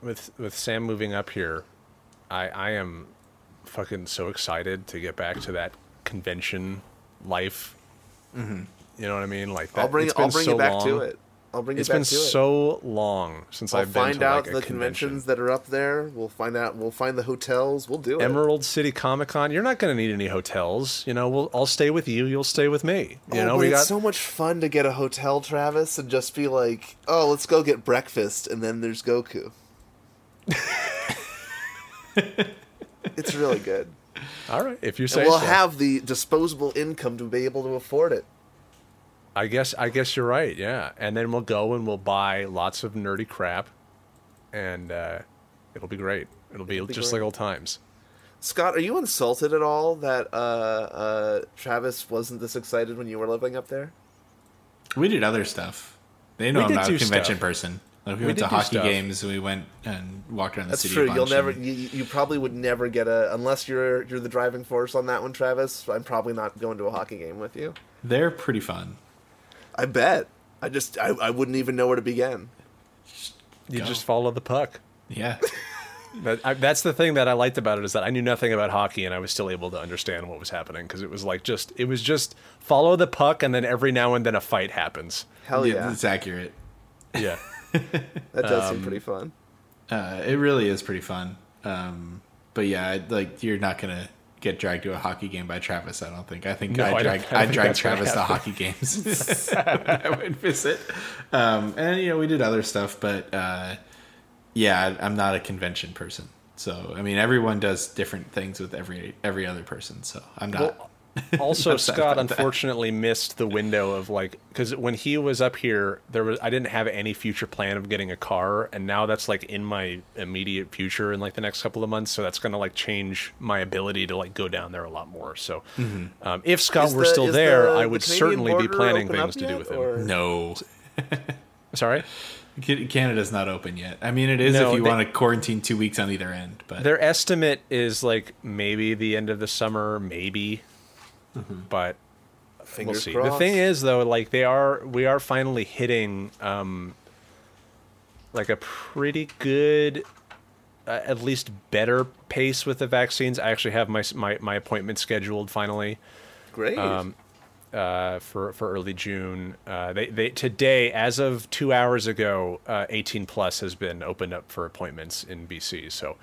with with Sam moving up here, I I am fucking so excited to get back to that convention life. Mm-hmm. You know what I mean? Like, that, I'll bring I'll bring so you back long. to it. I'll bring you It's back been to it. so long since I'll I've been find to out like, the convention. conventions that are up there. We'll find out. We'll find the hotels. We'll do it. Emerald City Comic Con. You're not going to need any hotels. You know, we'll I'll stay with you. You'll stay with me. You oh, know, we it's got so much fun to get a hotel, Travis, and just be like, "Oh, let's go get breakfast," and then there's Goku. *laughs* it's really good. all right. If you say And we'll so. have the disposable income to be able to afford it. I guess I guess you're right. Yeah, and then we'll go and we'll buy lots of nerdy crap, and uh, it'll be great. It'll be, be just great. like old times. Scott, are you insulted at all that uh, uh, Travis wasn't this excited when you were living up there? We did other stuff. They know We I'm not a convention stuff. person. Like we, We went to hockey stuff. games we went and walked around the That's city. true. You'll never. and- You, you probably would never get a unless you're you're the driving force on that one, Travis. I'm probably not going to a hockey game with you. They're pretty fun. I bet. I just I, I wouldn't even know where to begin. You Go. just follow the puck. Yeah. *laughs* That, I, that's the thing that I liked about it is that I knew nothing about hockey and I was still able to understand what was happening because it was like just it was just follow the puck and then every now and then a fight happens. Hell yeah, It's accurate. Yeah. *laughs* that does um, seem pretty fun. Uh, it really is pretty fun. Um, but yeah, like you're not gonna get dragged to a hockey game by Travis. I don't think. I think No, I I drag I drag Travis to hockey games. *laughs* *laughs* I would visit. Um, and you know we did other stuff, but uh, yeah, I'm not a convention person. So I mean, everyone does different things with every every other person. So I'm not. Well, *laughs* also, Scott about that. unfortunately missed the window of like because when he was up here, there was I didn't have any future plan of getting a car, and now that's like in my immediate future in like the next couple of months. So that's gonna like change my ability to like go down there a lot more. So Mm-hmm. um, if Scott Is were the- still there, the- I would Canadian certainly be planning things to do with him. or- no, *laughs* Sorry, Canada's not open yet. I mean, it is No, if you they- want to quarantine two weeks on either end. But their estimate is like maybe the end of the summer, maybe, but Fingers we'll see. crossed. The thing is, though, like they are, we are finally hitting um, like a pretty good, uh, at least better pace with the vaccines. I actually have my my, my appointment scheduled finally great. um, uh, for for early June. Uh, they they today, as of two hours ago, uh, 18 plus has been opened up for appointments in BC. So.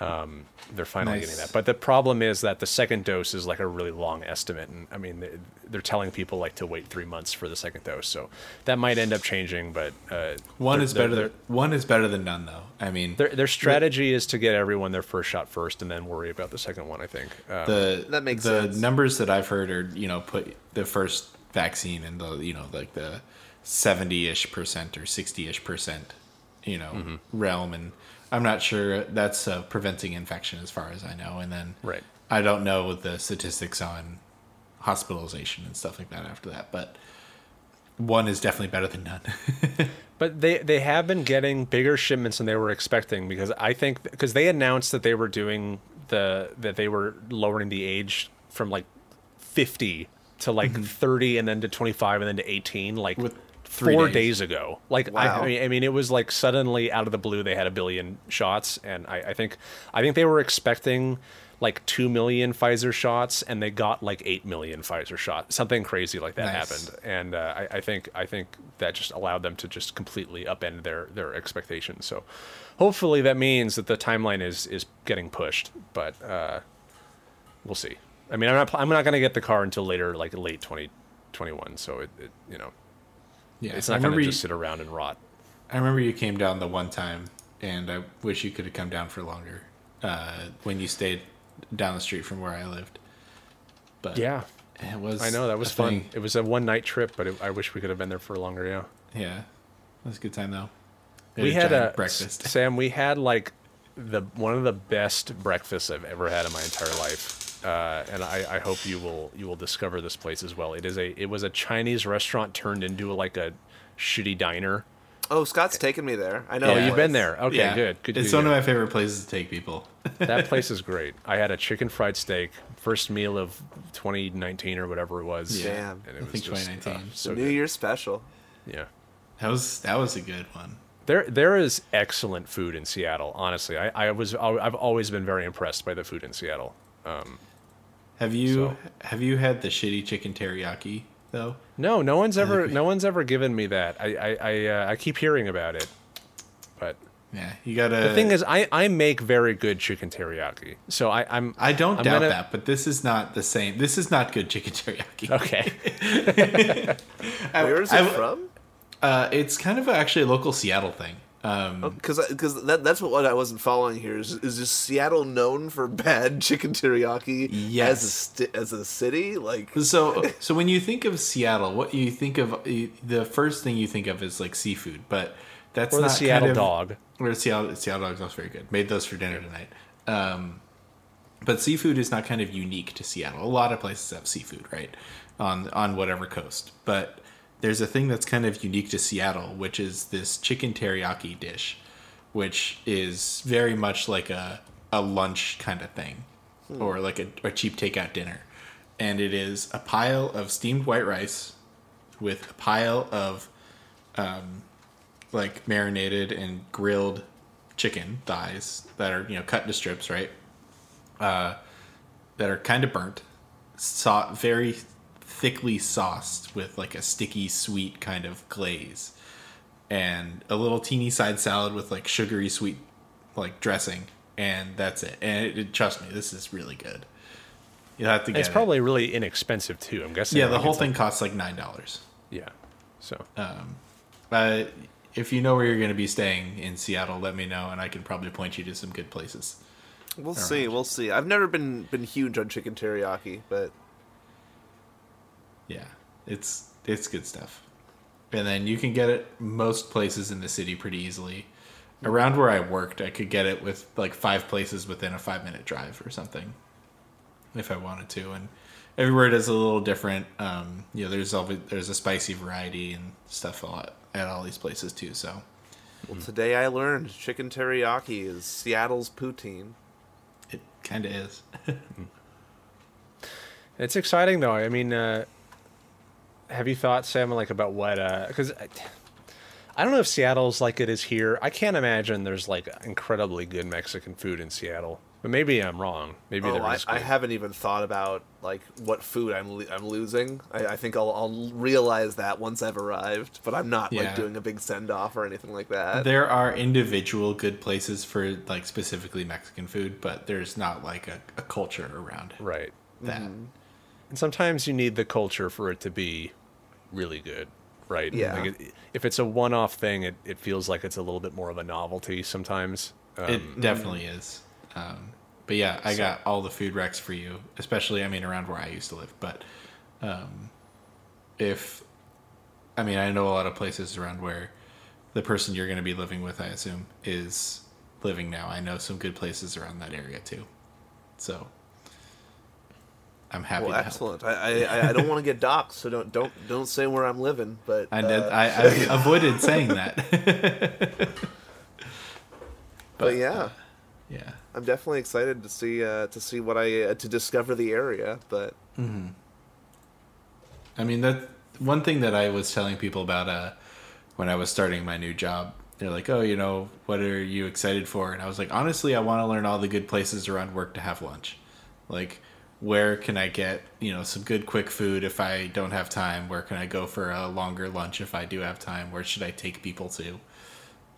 Um, they're finally Nice. getting that, but the problem is that the second dose is like a really long estimate, and I mean they- they're telling people like to wait three months for the second dose, so that might end up changing. But uh, one their- is their- better. Their, Than, one is better than none, though. I mean, their, their strategy is to get everyone their first shot first, and then worry about the second one. I think. Um, the That makes the sense. numbers that I've heard are you know put the first vaccine in the you know like the seventy ish percent or sixty ish percent you know Mm-hmm. realm, and I'm not sure that's uh, preventing infection as far as I know. And then Right. I don't know the statistics on hospitalization and stuff like that after that. But one is definitely better than none. *laughs* But they they have been getting bigger shipments than they were expecting because I think because they announced that they were doing the that they were lowering the age from like 50 to like 30 and then to 25 and then to 18 like With three four days. days. ago. Like Wow. I, I mean, I mean, it was like suddenly out of the blue they had a billion shots, and I, I think I think they were expecting like two million Pfizer shots, and they got like eight million Pfizer shots. Something crazy like that Nice. happened, and uh, I, I think I think that just allowed them to just completely upend their their expectations. So hopefully that means that the timeline is is getting pushed, but uh, we'll see. I mean, I'm not I'm not going to get the car until later, like late 2021. So it, it you know yeah, it's not going to just sit around and rot. I remember you came down the one time, and I wish you could have come down for longer uh, when you stayed down the street from where I lived. But Yeah, it was. I know that was fun. thing. It was a one night trip, but it, I wish we could have been there for longer. Yeah, Yeah, it was a good time though. we had a breakfast. Sam. We had like the one of the best breakfasts I've ever had in my entire life, uh, and I, I hope you will you will discover this place as well. It is a it was a Chinese restaurant turned into like a shitty diner. Oh, Scott's taken me there. I know. Oh, Yeah. you've been there. Okay, yeah, good. good. It's one good. of my favorite places to take people. *laughs* that place is great. I had a chicken fried steak, first meal of 2019 or whatever it was. Yeah. Damn. and I it was think just, 2019. uh, so New good. Year's special. Yeah. That was that was a good one. There, there is excellent food in Seattle. Honestly, I, I was, I've always been very impressed by the food in Seattle. Have you So- have you had the shitty chicken teriyaki though? No, no one's ever, no one's ever given me that. I, I, I, uh, I keep hearing about it, but Yeah, you gotta. the thing is, I, I make very good chicken teriyaki. So I, I'm, I don't I'm doubt gonna- that, but this is not the same. This is not good chicken *laughs* teriyaki. okay. *laughs* Where is it I- from? Uh, it's kind of actually a local Seattle thing. Um, Because because that, that's what I wasn't following here. Is, is just Seattle known for *laughs* bad chicken teriyaki Yes. as a sti- as a city? Like So, *laughs* so when you think of Seattle, what you think of, you- the first thing you think of is like seafood, but that's Or the not Seattle kind of, dog. Or the Seattle Seattle dog's also very good. Made those for dinner tonight. Um, but seafood is not kind of unique to Seattle. A lot of places have seafood, right, on on whatever coast. But there's a thing that's kind of unique to Seattle, which is this chicken teriyaki dish, which is very much like a a lunch kind of thing, or like a, a cheap takeout dinner. And it is a pile of steamed white rice with a pile of um, like marinated and grilled chicken thighs that are you know cut into strips, right? Uh, that are kind of burnt, so- very thickly sauced with like a sticky sweet kind of glaze, and a little teeny side salad with like sugary sweet like dressing, and that's it. And it, it- trust me, this is really good. You have to get It's it. probably really inexpensive too. I'm guessing. yeah. The whole thing like- costs like nine dollars. yeah. So um Uh, if you know where you're going to be staying in Seattle, let me know, and I can probably point you to some good places. we'll see, we'll see. I've never been been huge on chicken teriyaki, but Yeah, it's it's good stuff. And then you can get it most places in the city pretty easily. Around where I worked, I could get it with like five places within a five minute drive or something, if I wanted to. And everywhere it is a little different. Um, you know, there's always there's a spicy variety and stuff a lot at all these places too. So well, today I learned chicken teriyaki is Seattle's poutine. it kind of is. *laughs* It's exciting though. I mean, uh, have you thought, Sam, like about what? Because I, I don't know if Seattle's like it is here. I can't imagine there's like incredibly good Mexican food in Seattle. But maybe I'm wrong. Maybe Oh, there I. I haven't even thought about like what food I'm lo- I'm losing. I, I think I'll, I'll realize that once I've arrived, but I'm not Yeah. like doing a big send off or anything like that. There are individual good places for like specifically Mexican food, but there's not like a, a culture around it. Right. that. Mm-hmm. And sometimes you need the culture for it to be really good, right? Yeah. Like it, if it's a one-off thing, it, it feels like it's a little bit more of a novelty sometimes. Um, It definitely is. Um, but yeah, I So- got all the food wrecks for you, especially I mean around where I used to live. But um, if I mean I know a lot of places around where the person you're going to be living with, I assume, is living now. I know some good places around that area too. So I'm happy Well, excellent. I, I, I don't want to get doxxed, so don't don't don't say where I'm living. But I, uh, did, I, I *laughs* avoided saying that. *laughs* but yeah, yeah. I'm definitely excited to see uh, to see what I uh, to discover the area. But I mean that one thing that I was telling people about uh, when I was starting my new job. They're like, "Oh, you know, what are you excited for?" And I was like, "Honestly, I want to learn all the good places around work to have lunch. Like, where can I get you know some good quick food if I don't have time? Where can I go for a longer lunch if I do have time? Where should I take people to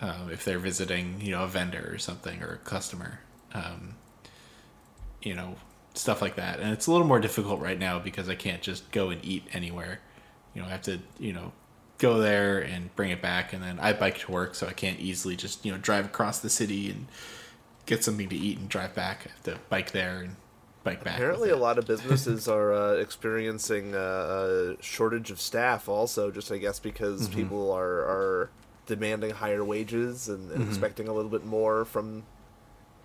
um, if they're visiting you know a vendor or something or a customer? Um, you know, stuff like that. And it's a little more difficult right now because I can't just go and eat anywhere. You know, I have to, you know, go there and bring it back and then I bike to work so I can't easily just, you know, drive across the city and get something to eat and drive back. I have to bike there and bike back. apparently, a lot of businesses *laughs* are uh, experiencing uh, a shortage of staff. Also, just I guess because Mm-hmm. people are are demanding higher wages and, Mm-hmm. expecting a little bit more from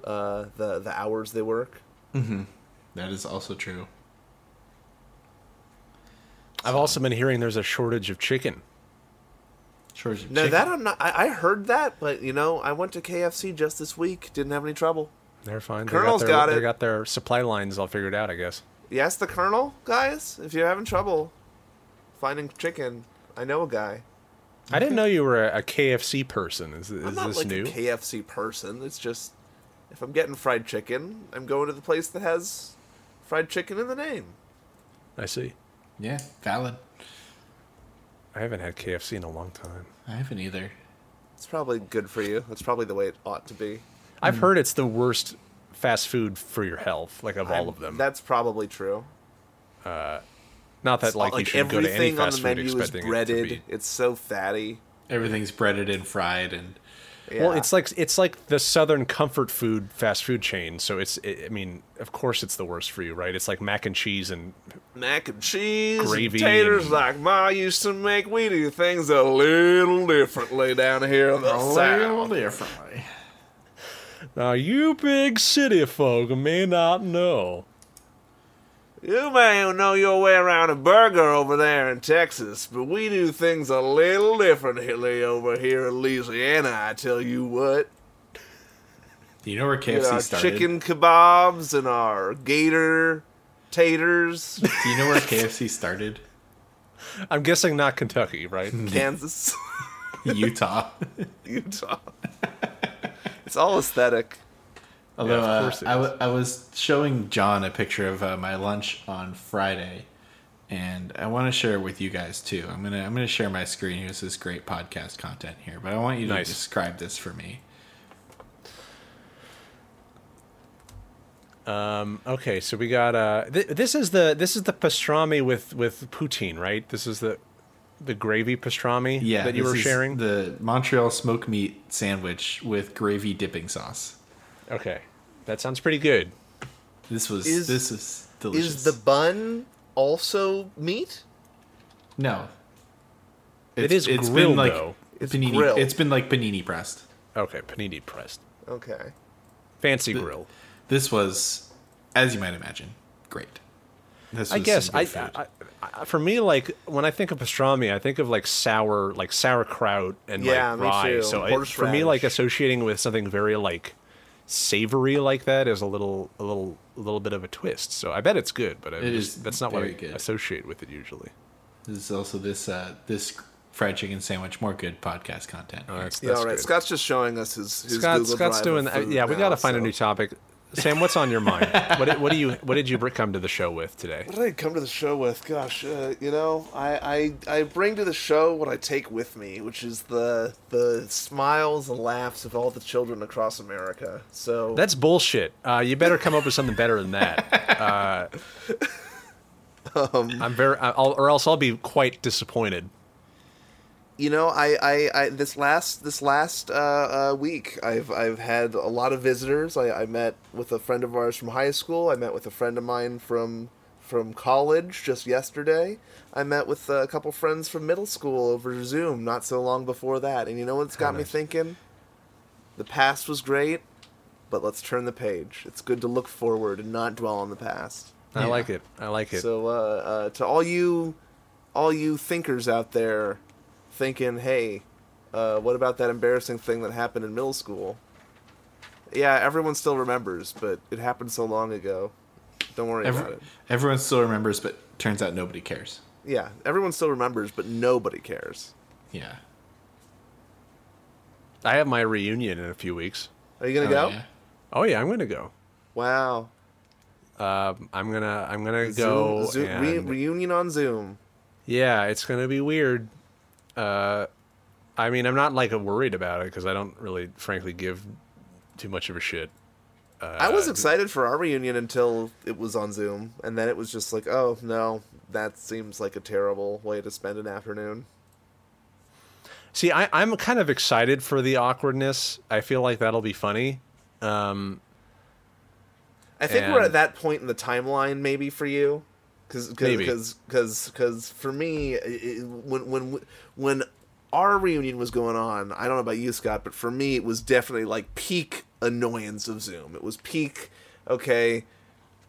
uh, the the hours they work. That is also true. I've also been hearing there's a shortage of chicken. Shortage of No, chicken. that I'm not. I, I heard that, but you know, I went to KFC just this week. Didn't have any trouble. They're fine. Colonel's they got, got their, it. They got their supply lines all figured out, I guess. Yes, the Colonel guys. If you're having trouble finding chicken, I know a guy. I didn't know you were a, a KFC person. Is, this is I'm not this like new? a KFC person. It's just if I'm getting fried chicken, I'm going to the place that has fried chicken in the name. I see. Yeah, valid. I haven't had KFC in a long time. I haven't either. It's probably good for you. That's probably the way it ought to be. I've hmm. heard it's the worst fast food for your health, like of all I'm- of them. That's probably true. Uh, not that like, you should go to any everything on fast the food menu is expecting it to breaded. be. It's so fatty. Everything's breaded and fried and Yeah. Well, it's like it's like the Southern comfort food fast food chain. So it's, it, I mean, of course it's the worst for you, right? It's like mac and cheese and mac and cheese, Gravy and taters and- like Ma used to make. We do things a little differently down here on the south. little differently. Now you big city folk may not know. You may know your way around a burger over there in Texas, but we do things a little differently over here in Louisiana. I tell you what, Do you know where KFC Get our started? chicken kebabs and our gator taters, Do you know where KFC started? *laughs* I'm guessing not Kentucky, right? *laughs* Kansas, Utah. *laughs* Utah. It's all aesthetic. Although of uh, course it I, is. was showing John a picture of uh, my lunch on Friday, and I want to share it with you guys too. I'm gonna I'm gonna share my screen. Here's this great podcast content here, but I want you to Nice. describe this for me. Um, okay, so we got uh, th- this is the this is the pastrami with with poutine, right? This is the the gravy pastrami Yeah, that you this were is sharing. the Montreal smoked meat sandwich with gravy dipping sauce. Okay, that sounds pretty good. This was Is- this is delicious. Is the bun also meat? no? It is grilled, though. It's panini. grilled. It's been like panini pressed. Okay, panini pressed, Okay. fancy grill. This was, as you might imagine, great. This I guess I. I, I, for me, like when I think of pastrami, I think of like sour, like sauerkraut and Yeah, like me rye. too. So it, for me, like associating with something very like savory like that is a little, a little, a little bit of a twist. So I bet it's good, but It just, that's not what I good. associate with it usually. This is also this uh, this fried chicken sandwich. More good podcast content. Oh, here. that's, Yeah, all right. good. Scott's just showing us his, his Scott, Google Scott's Drive doing. of uh, food yeah, we got to find a new topic. Sam, what's on your mind? what did, what do you what did you come to the show with today? What did I come to the show with? Gosh, uh, you know, I, I I bring to the show what I take with me, which is the the smiles and laughs of all the children across America. So That's bullshit. Uh, you better come up with something better than that. Uh, *laughs* Um, I'm very, I'll, or else I'll be quite disappointed. You know, I, I, I this last this last uh, uh, week, I've I've had a lot of visitors. I, I met with a friend of ours from high school. I met with a friend of mine from from college just yesterday. I met with a couple friends from middle school over Zoom not so long before that. And you know what's got me thinking? The past was great, but let's turn the page. It's good to look forward and not dwell on the past. I Yeah. like it. I like it. So uh, uh, to all you, all you thinkers out there, thinking, hey, uh, what about that embarrassing thing that happened in middle school? Yeah, everyone still remembers, but it happened so long ago. Don't worry about it. everyone still remembers, but turns out nobody cares. Yeah, everyone still remembers, but nobody cares. Yeah. I have my reunion in a few weeks. Are you gonna Oh, go? yeah. Oh yeah, I'm gonna go. Wow. Um, I'm gonna I'm gonna go. Zoom, Zoom, re- reunion on Zoom. yeah, it's gonna be weird. Uh, I mean, I'm not like worried about it because I don't really, frankly, give too much of a shit. I was excited for our reunion until it was on Zoom, and then it was just like, oh no, that seems like a terrible way to spend an afternoon. See, I, I'm kind of excited for the awkwardness. I feel like that'll be funny. Um, I think we're at that point in the timeline, maybe for you, because Maybe. because because for me, i i when when when our reunion was going on, I don't know about you, Scott, but for me, it was definitely like peak annoyance of Zoom. It was peak. Okay,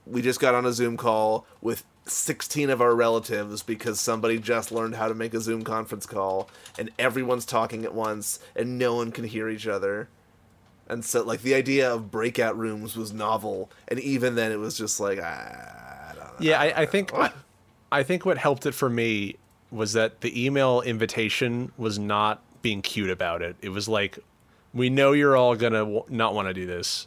we just got on a Zoom call with 16 of our relatives because somebody just learned how to make a Zoom conference call, and everyone's talking at once, and no one can hear each other. And so, like, the idea of breakout rooms was novel, and even then, it was just like, ah, I don't know. Yeah, I, I think What? I think what helped it for me was that the email invitation was not being cute about it. It was like, we know you're all gonna w- not want to do this,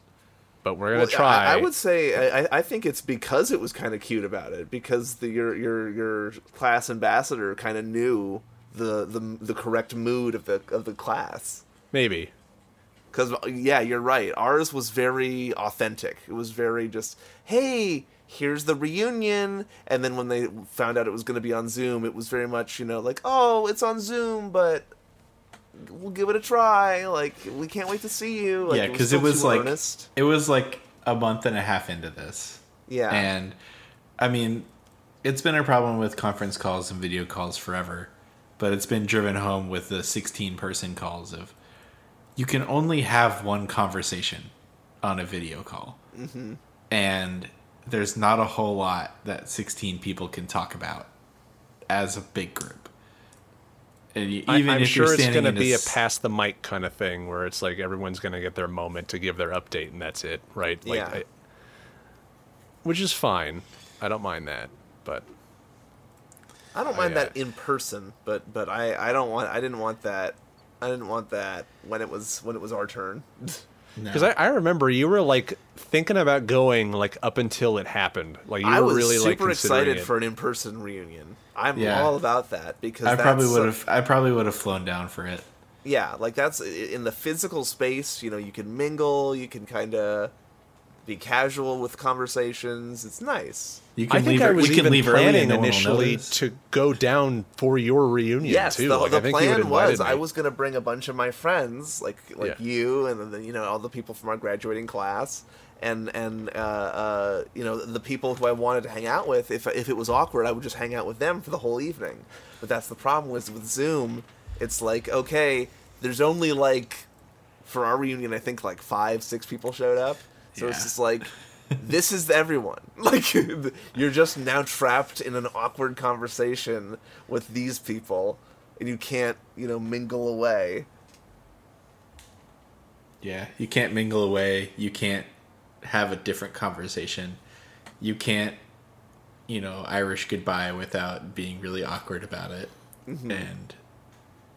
but we're gonna Well, try. I, I would say I, I think it's because it was kind of cute about it because the, your your your class ambassador kind of knew the, the the correct mood of the of the class. maybe. Because yeah, you're right. Ours was very authentic. It was very just, hey, here's the reunion. And then when they found out it was going to be on Zoom, it was very much you know like, oh, it's on Zoom, but we'll give it a try. Like we can't wait to see you. Like, yeah, because it was too like earnest. it was like a month and a half into this. Yeah. And I mean, it's been a problem with conference calls and video calls forever, but it's been driven home with the 16 person calls of you can only have one conversation on a video call. Mm-hmm. And there's not a whole lot that 16 people can talk about as a big group. And you, I- even I'm if sure you're it's standing going to in be a pass the mic kind of thing where it's like everyone's going to get their moment to give their update and that's it, right? Like, Yeah. I- which is fine. I don't mind that, but I don't mind yeah. that uh, in person, but but I I don't want I didn't want that I didn't want that when it was when it was our turn. *laughs* No. because I, I remember you were like thinking about going like up until it happened. Like you I were was really super considering excited it. for an in person reunion. I'm Yeah. all about that because I that's probably would have. I probably would have flown down for it. yeah like that's in the physical space. You know, you can mingle, you can kind of be casual with conversations. It's nice. You can I think leave. I was even leave planning no initially notice. to go down for your reunion Yes, too. the, like, the I think plan was invited I was going to bring a bunch of my friends, like like Yeah. you, and then you know all the people from our graduating class, and and uh, uh, you know the people who I wanted to hang out with. If if it was awkward, I would just hang out with them for the whole evening. But that's the problem with with Zoom. It's like okay, there's only like for our reunion, I think like five six people showed up. So it's just like. this is everyone. *laughs* Like *laughs* you're just now trapped in an awkward conversation with these people, and you can't, you know, mingle away. Yeah, you can't mingle away. You can't have a different conversation. You can't, you know, Irish goodbye without being really awkward about it. Mm-hmm. And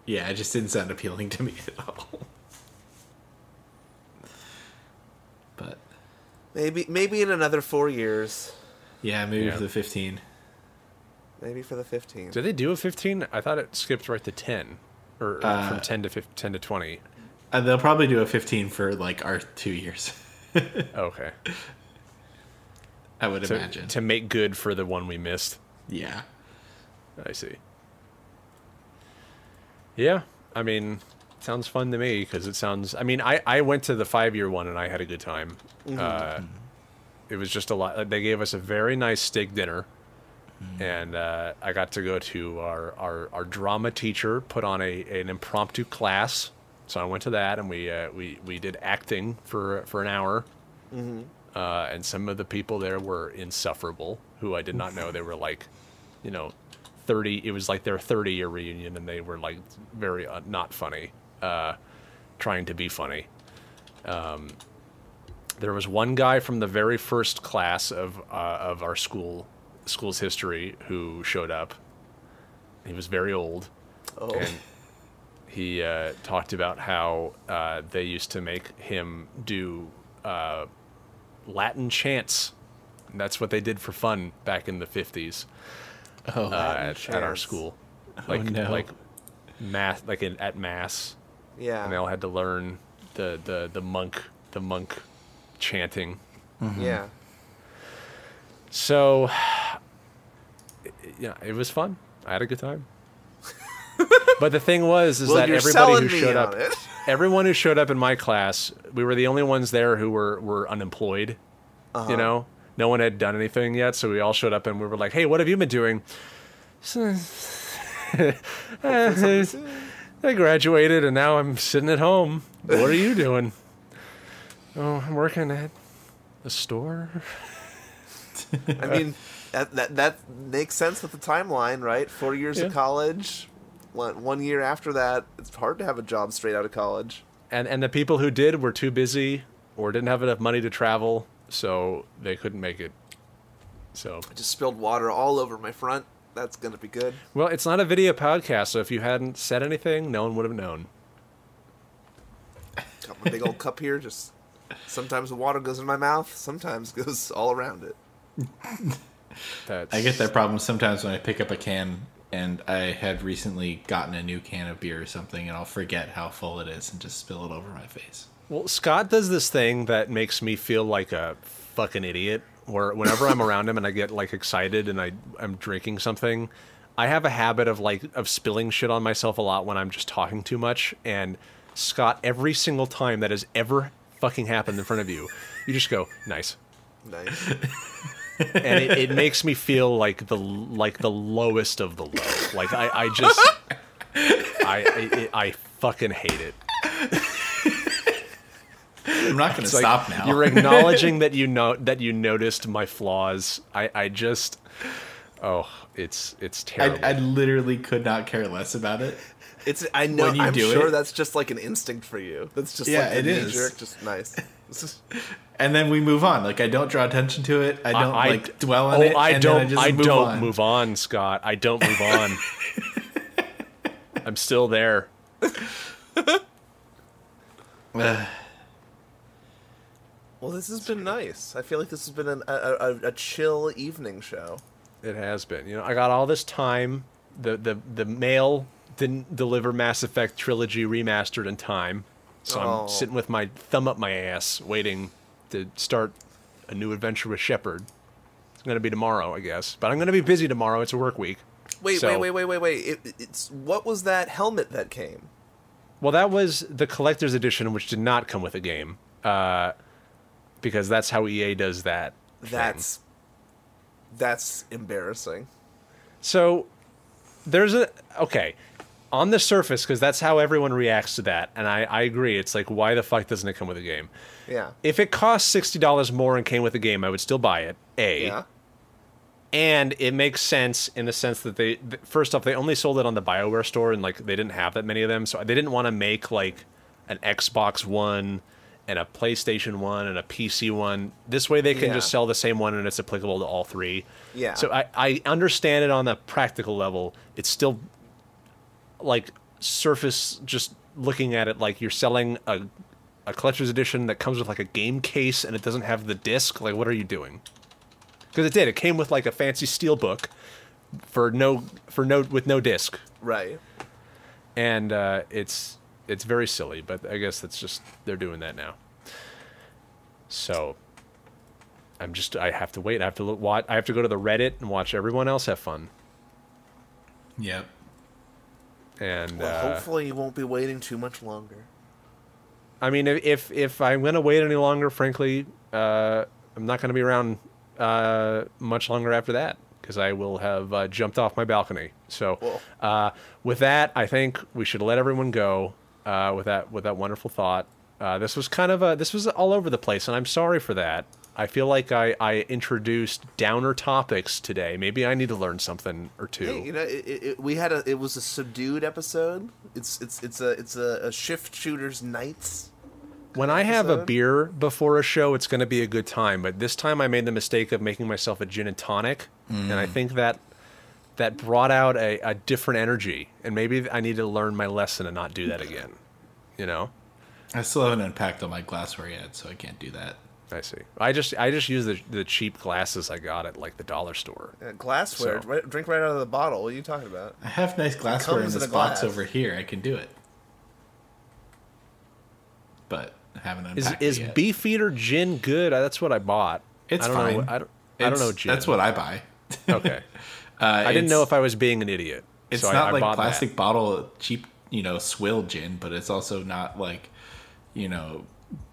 yeah, it just didn't sound appealing to me *laughs* at all. But Maybe, maybe in another four years, yeah, maybe Yeah. for the 15. maybe for the 15. Did they do a 15? I thought it skipped right to 10, or, or Uh, from 10 to 15, 10 to 20. And they'll probably do a 15 for like our two years. *laughs* Okay, I would to, imagine. to make good for the one we missed. yeah. I see. Yeah, I mean, sounds fun to me because it sounds. I mean, I I went to the five year one and I had a good time. Uh, it was just a lot. They gave us a very nice steak dinner, and uh, I got to go to our, our our drama teacher put on a an impromptu class. So I went to that and we uh, we we did acting for for an hour. uh, and some of the people there were insufferable. Who I did not know. They were like, you know, thirty. It was like their thirty year reunion, and they were like very uh, not funny, uh, trying to be funny. Um, there was one guy from the very first class of uh, of our school school's history who showed up. He was very old, Oh, and he uh, talked about how uh, they used to make him do uh, Latin chants. And that's what they did for fun back in the fifties Oh, uh, at, at our school, like no. like mass, like in, at mass, yeah, and they all had to learn the the the monk the monk chanting. yeah. So, *sighs* yeah, it was fun. I had a good time. *laughs* but the thing was, is Well, that everybody who showed up, *laughs* everyone who showed up in my class, we were the only ones there who were were unemployed. Uh-huh. You know, no one had done anything yet, so we all showed up and we were like, "Hey, what have you been doing?" *laughs* I graduated and now I'm sitting at home. What are you *laughs* doing? oh, I'm working at a store. *laughs* I mean, that, that that makes sense with the timeline, right? Four years Yeah. of college, one one year after that. It's hard to have a job straight out of college. and and the people who did were too busy or didn't have enough money to travel, so they couldn't make it. So, I just spilled water all over my front. That's gonna be good. well, it's not a video podcast, so if you hadn't said anything, no one would have known. Got my big old cup here. Just sometimes the water goes in my mouth. Sometimes *laughs* goes all around it. That's I get that problem sometimes when I pick up a can and I had recently gotten a new can of beer or something, and I'll forget how full it is and just spill it over my face. Well, Scott does this thing that makes me feel like a fucking idiot. Where whenever I'm around him and I get like excited and I I'm drinking something, I have a habit of like of spilling shit on myself a lot when I'm just talking too much. And Scott, every single time that has ever fucking happened in front of you, you just go nice, Nice. *laughs* and it, it makes me feel like the like the lowest of the low. Like I I just I I, I fucking hate it. I'm not going to It's like, stop now. You're acknowledging that you know that you noticed my flaws. I, I just oh, it's it's terrible. I, I literally could not care less about it. It's I know. When you I'm do sure it- that's just like an instinct for you. That's just Yeah, like it the is. jerk. Just nice. This *laughs* And then we move on. Like I don't draw attention to it. I don't I- like dwell on oh, it. I and don't. Then I, just I move don't on. move on, Scott. I don't move on. *laughs* I'm still there. *sighs* *sighs* Well, this has been nice. I feel like this has been an, a, a, a chill evening show. It has been. You know, I got all this time. The the the mail didn't deliver Mass Effect trilogy remastered in time, so Oh. I'm sitting with my thumb up my ass, waiting to start a new adventure with Shepard. It's gonna be tomorrow, I guess, but I'm gonna be busy tomorrow. It's a work week. Wait, So- wait, wait, wait, wait, wait. It, it's what was that helmet that came? Well, that was the collector's edition, which did not come with a game, uh, because that's how EA does that. thing. That's that's embarrassing. So there's a okay on the surface because that's how everyone reacts to that, and I, I agree. It's like why the fuck doesn't it come with a game? Yeah. If it cost sixty dollars more and came with a game, I would still buy it. A Yeah. and it makes sense in the sense that they first off they only sold it on the Bioware store and like they didn't have that many of them, so they didn't want to make like an Xbox One and a PlayStation One and a PC One. This way they can Yeah. just sell the same one and it's applicable to all three. Yeah. So I I understand it on a practical level. It's still like surface just looking at it like you're selling a a collector's edition that comes with like a game case and it doesn't have the disc. Like what are you doing? Because it did. It came with like a fancy steel book for no for no with no disc, Right. and uh, it's it's very silly. But I guess that's just they're doing that now. So I'm just I have to wait. I have to look. Watch, I have to go to the Reddit and watch everyone else have fun. Yep. And Well, uh, hopefully you won't be waiting too much longer. I mean, if if, if I'm gonna wait any longer, frankly, uh, I'm not gonna be around uh, much longer after that because I will have uh, jumped off my balcony. So, uh, with that, I think we should let everyone go. Uh, with that with that wonderful thought. Uh, this was kind of a this was all over the place, and I'm sorry for that. I feel like I, I introduced downer topics today. Maybe I need to learn something or two. Hey, you know, it, it, we had a it was a subdued episode. It's it's it's a it's a, a shift shooters nights. when I have a beer before a show, it's going to be a good time. But this time, I made the mistake of making myself a gin and tonic, and I think that that brought out a, a different energy. And maybe I need to learn my lesson and not do that again. You know, I still haven't unpacked all my glassware yet, so I can't do that. I see. I just I just use the the cheap glasses I got at like the dollar store. Uh, glassware, So- right, drink right out of the bottle. What are you talking about? I have nice glassware in comes in this box glass. over here. I can do it, but I haven't Is unpacked is it yet. Beefeater gin good? That's what I bought. It's I don't fine. Know, I don't. I don't know gin. That's what I buy. Okay. *laughs* Uh, I didn't know if I was being an idiot. It's so not I like bought that. plastic bottle cheap, you know, swill gin, but it's also not like, you know,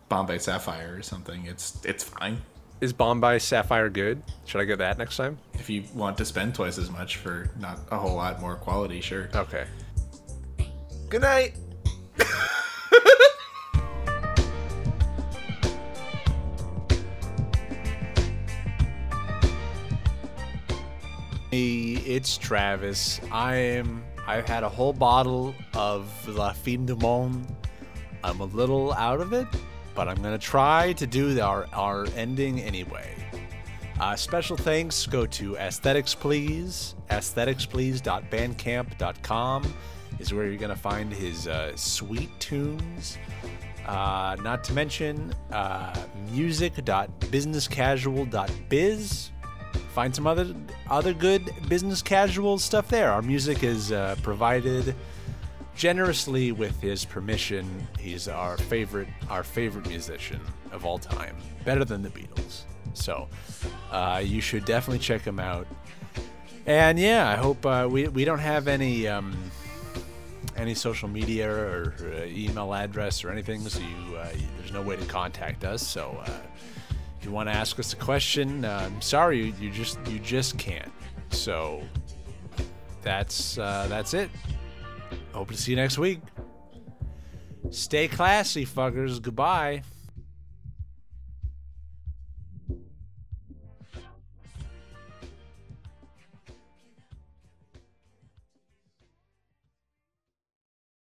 Bombay Sapphire or something. It's it's fine Is Bombay Sapphire good? Should I get that next time? if you want to spend twice as much for not a whole lot more quality. Sure. Okay. Good night. *laughs* It's Travis. I am. I've had a whole bottle of La Fin du Monde. I'm a little out of it, but I'm gonna try to do our our ending anyway. Uh, special thanks go to Aesthetics Please. Aestheticsplease.bandcamp.com is where you're gonna find his uh, sweet tunes. Uh, not to mention uh, music.businesscasual.biz find some other other good business casual stuff there. Our music is uh, provided generously with his permission. He's our favorite our favorite musician of all time, better than the Beatles. So uh, you should definitely check him out. And yeah, I hope uh, we we don't have any. Um, any social media or email address or anything, so you, uh, there's no way to contact us. So uh, you want to ask us a question, uh, I'm sorry, you, you just you just can't. So that's uh, that's it. Hope to see you next week. Stay classy, fuckers. Goodbye.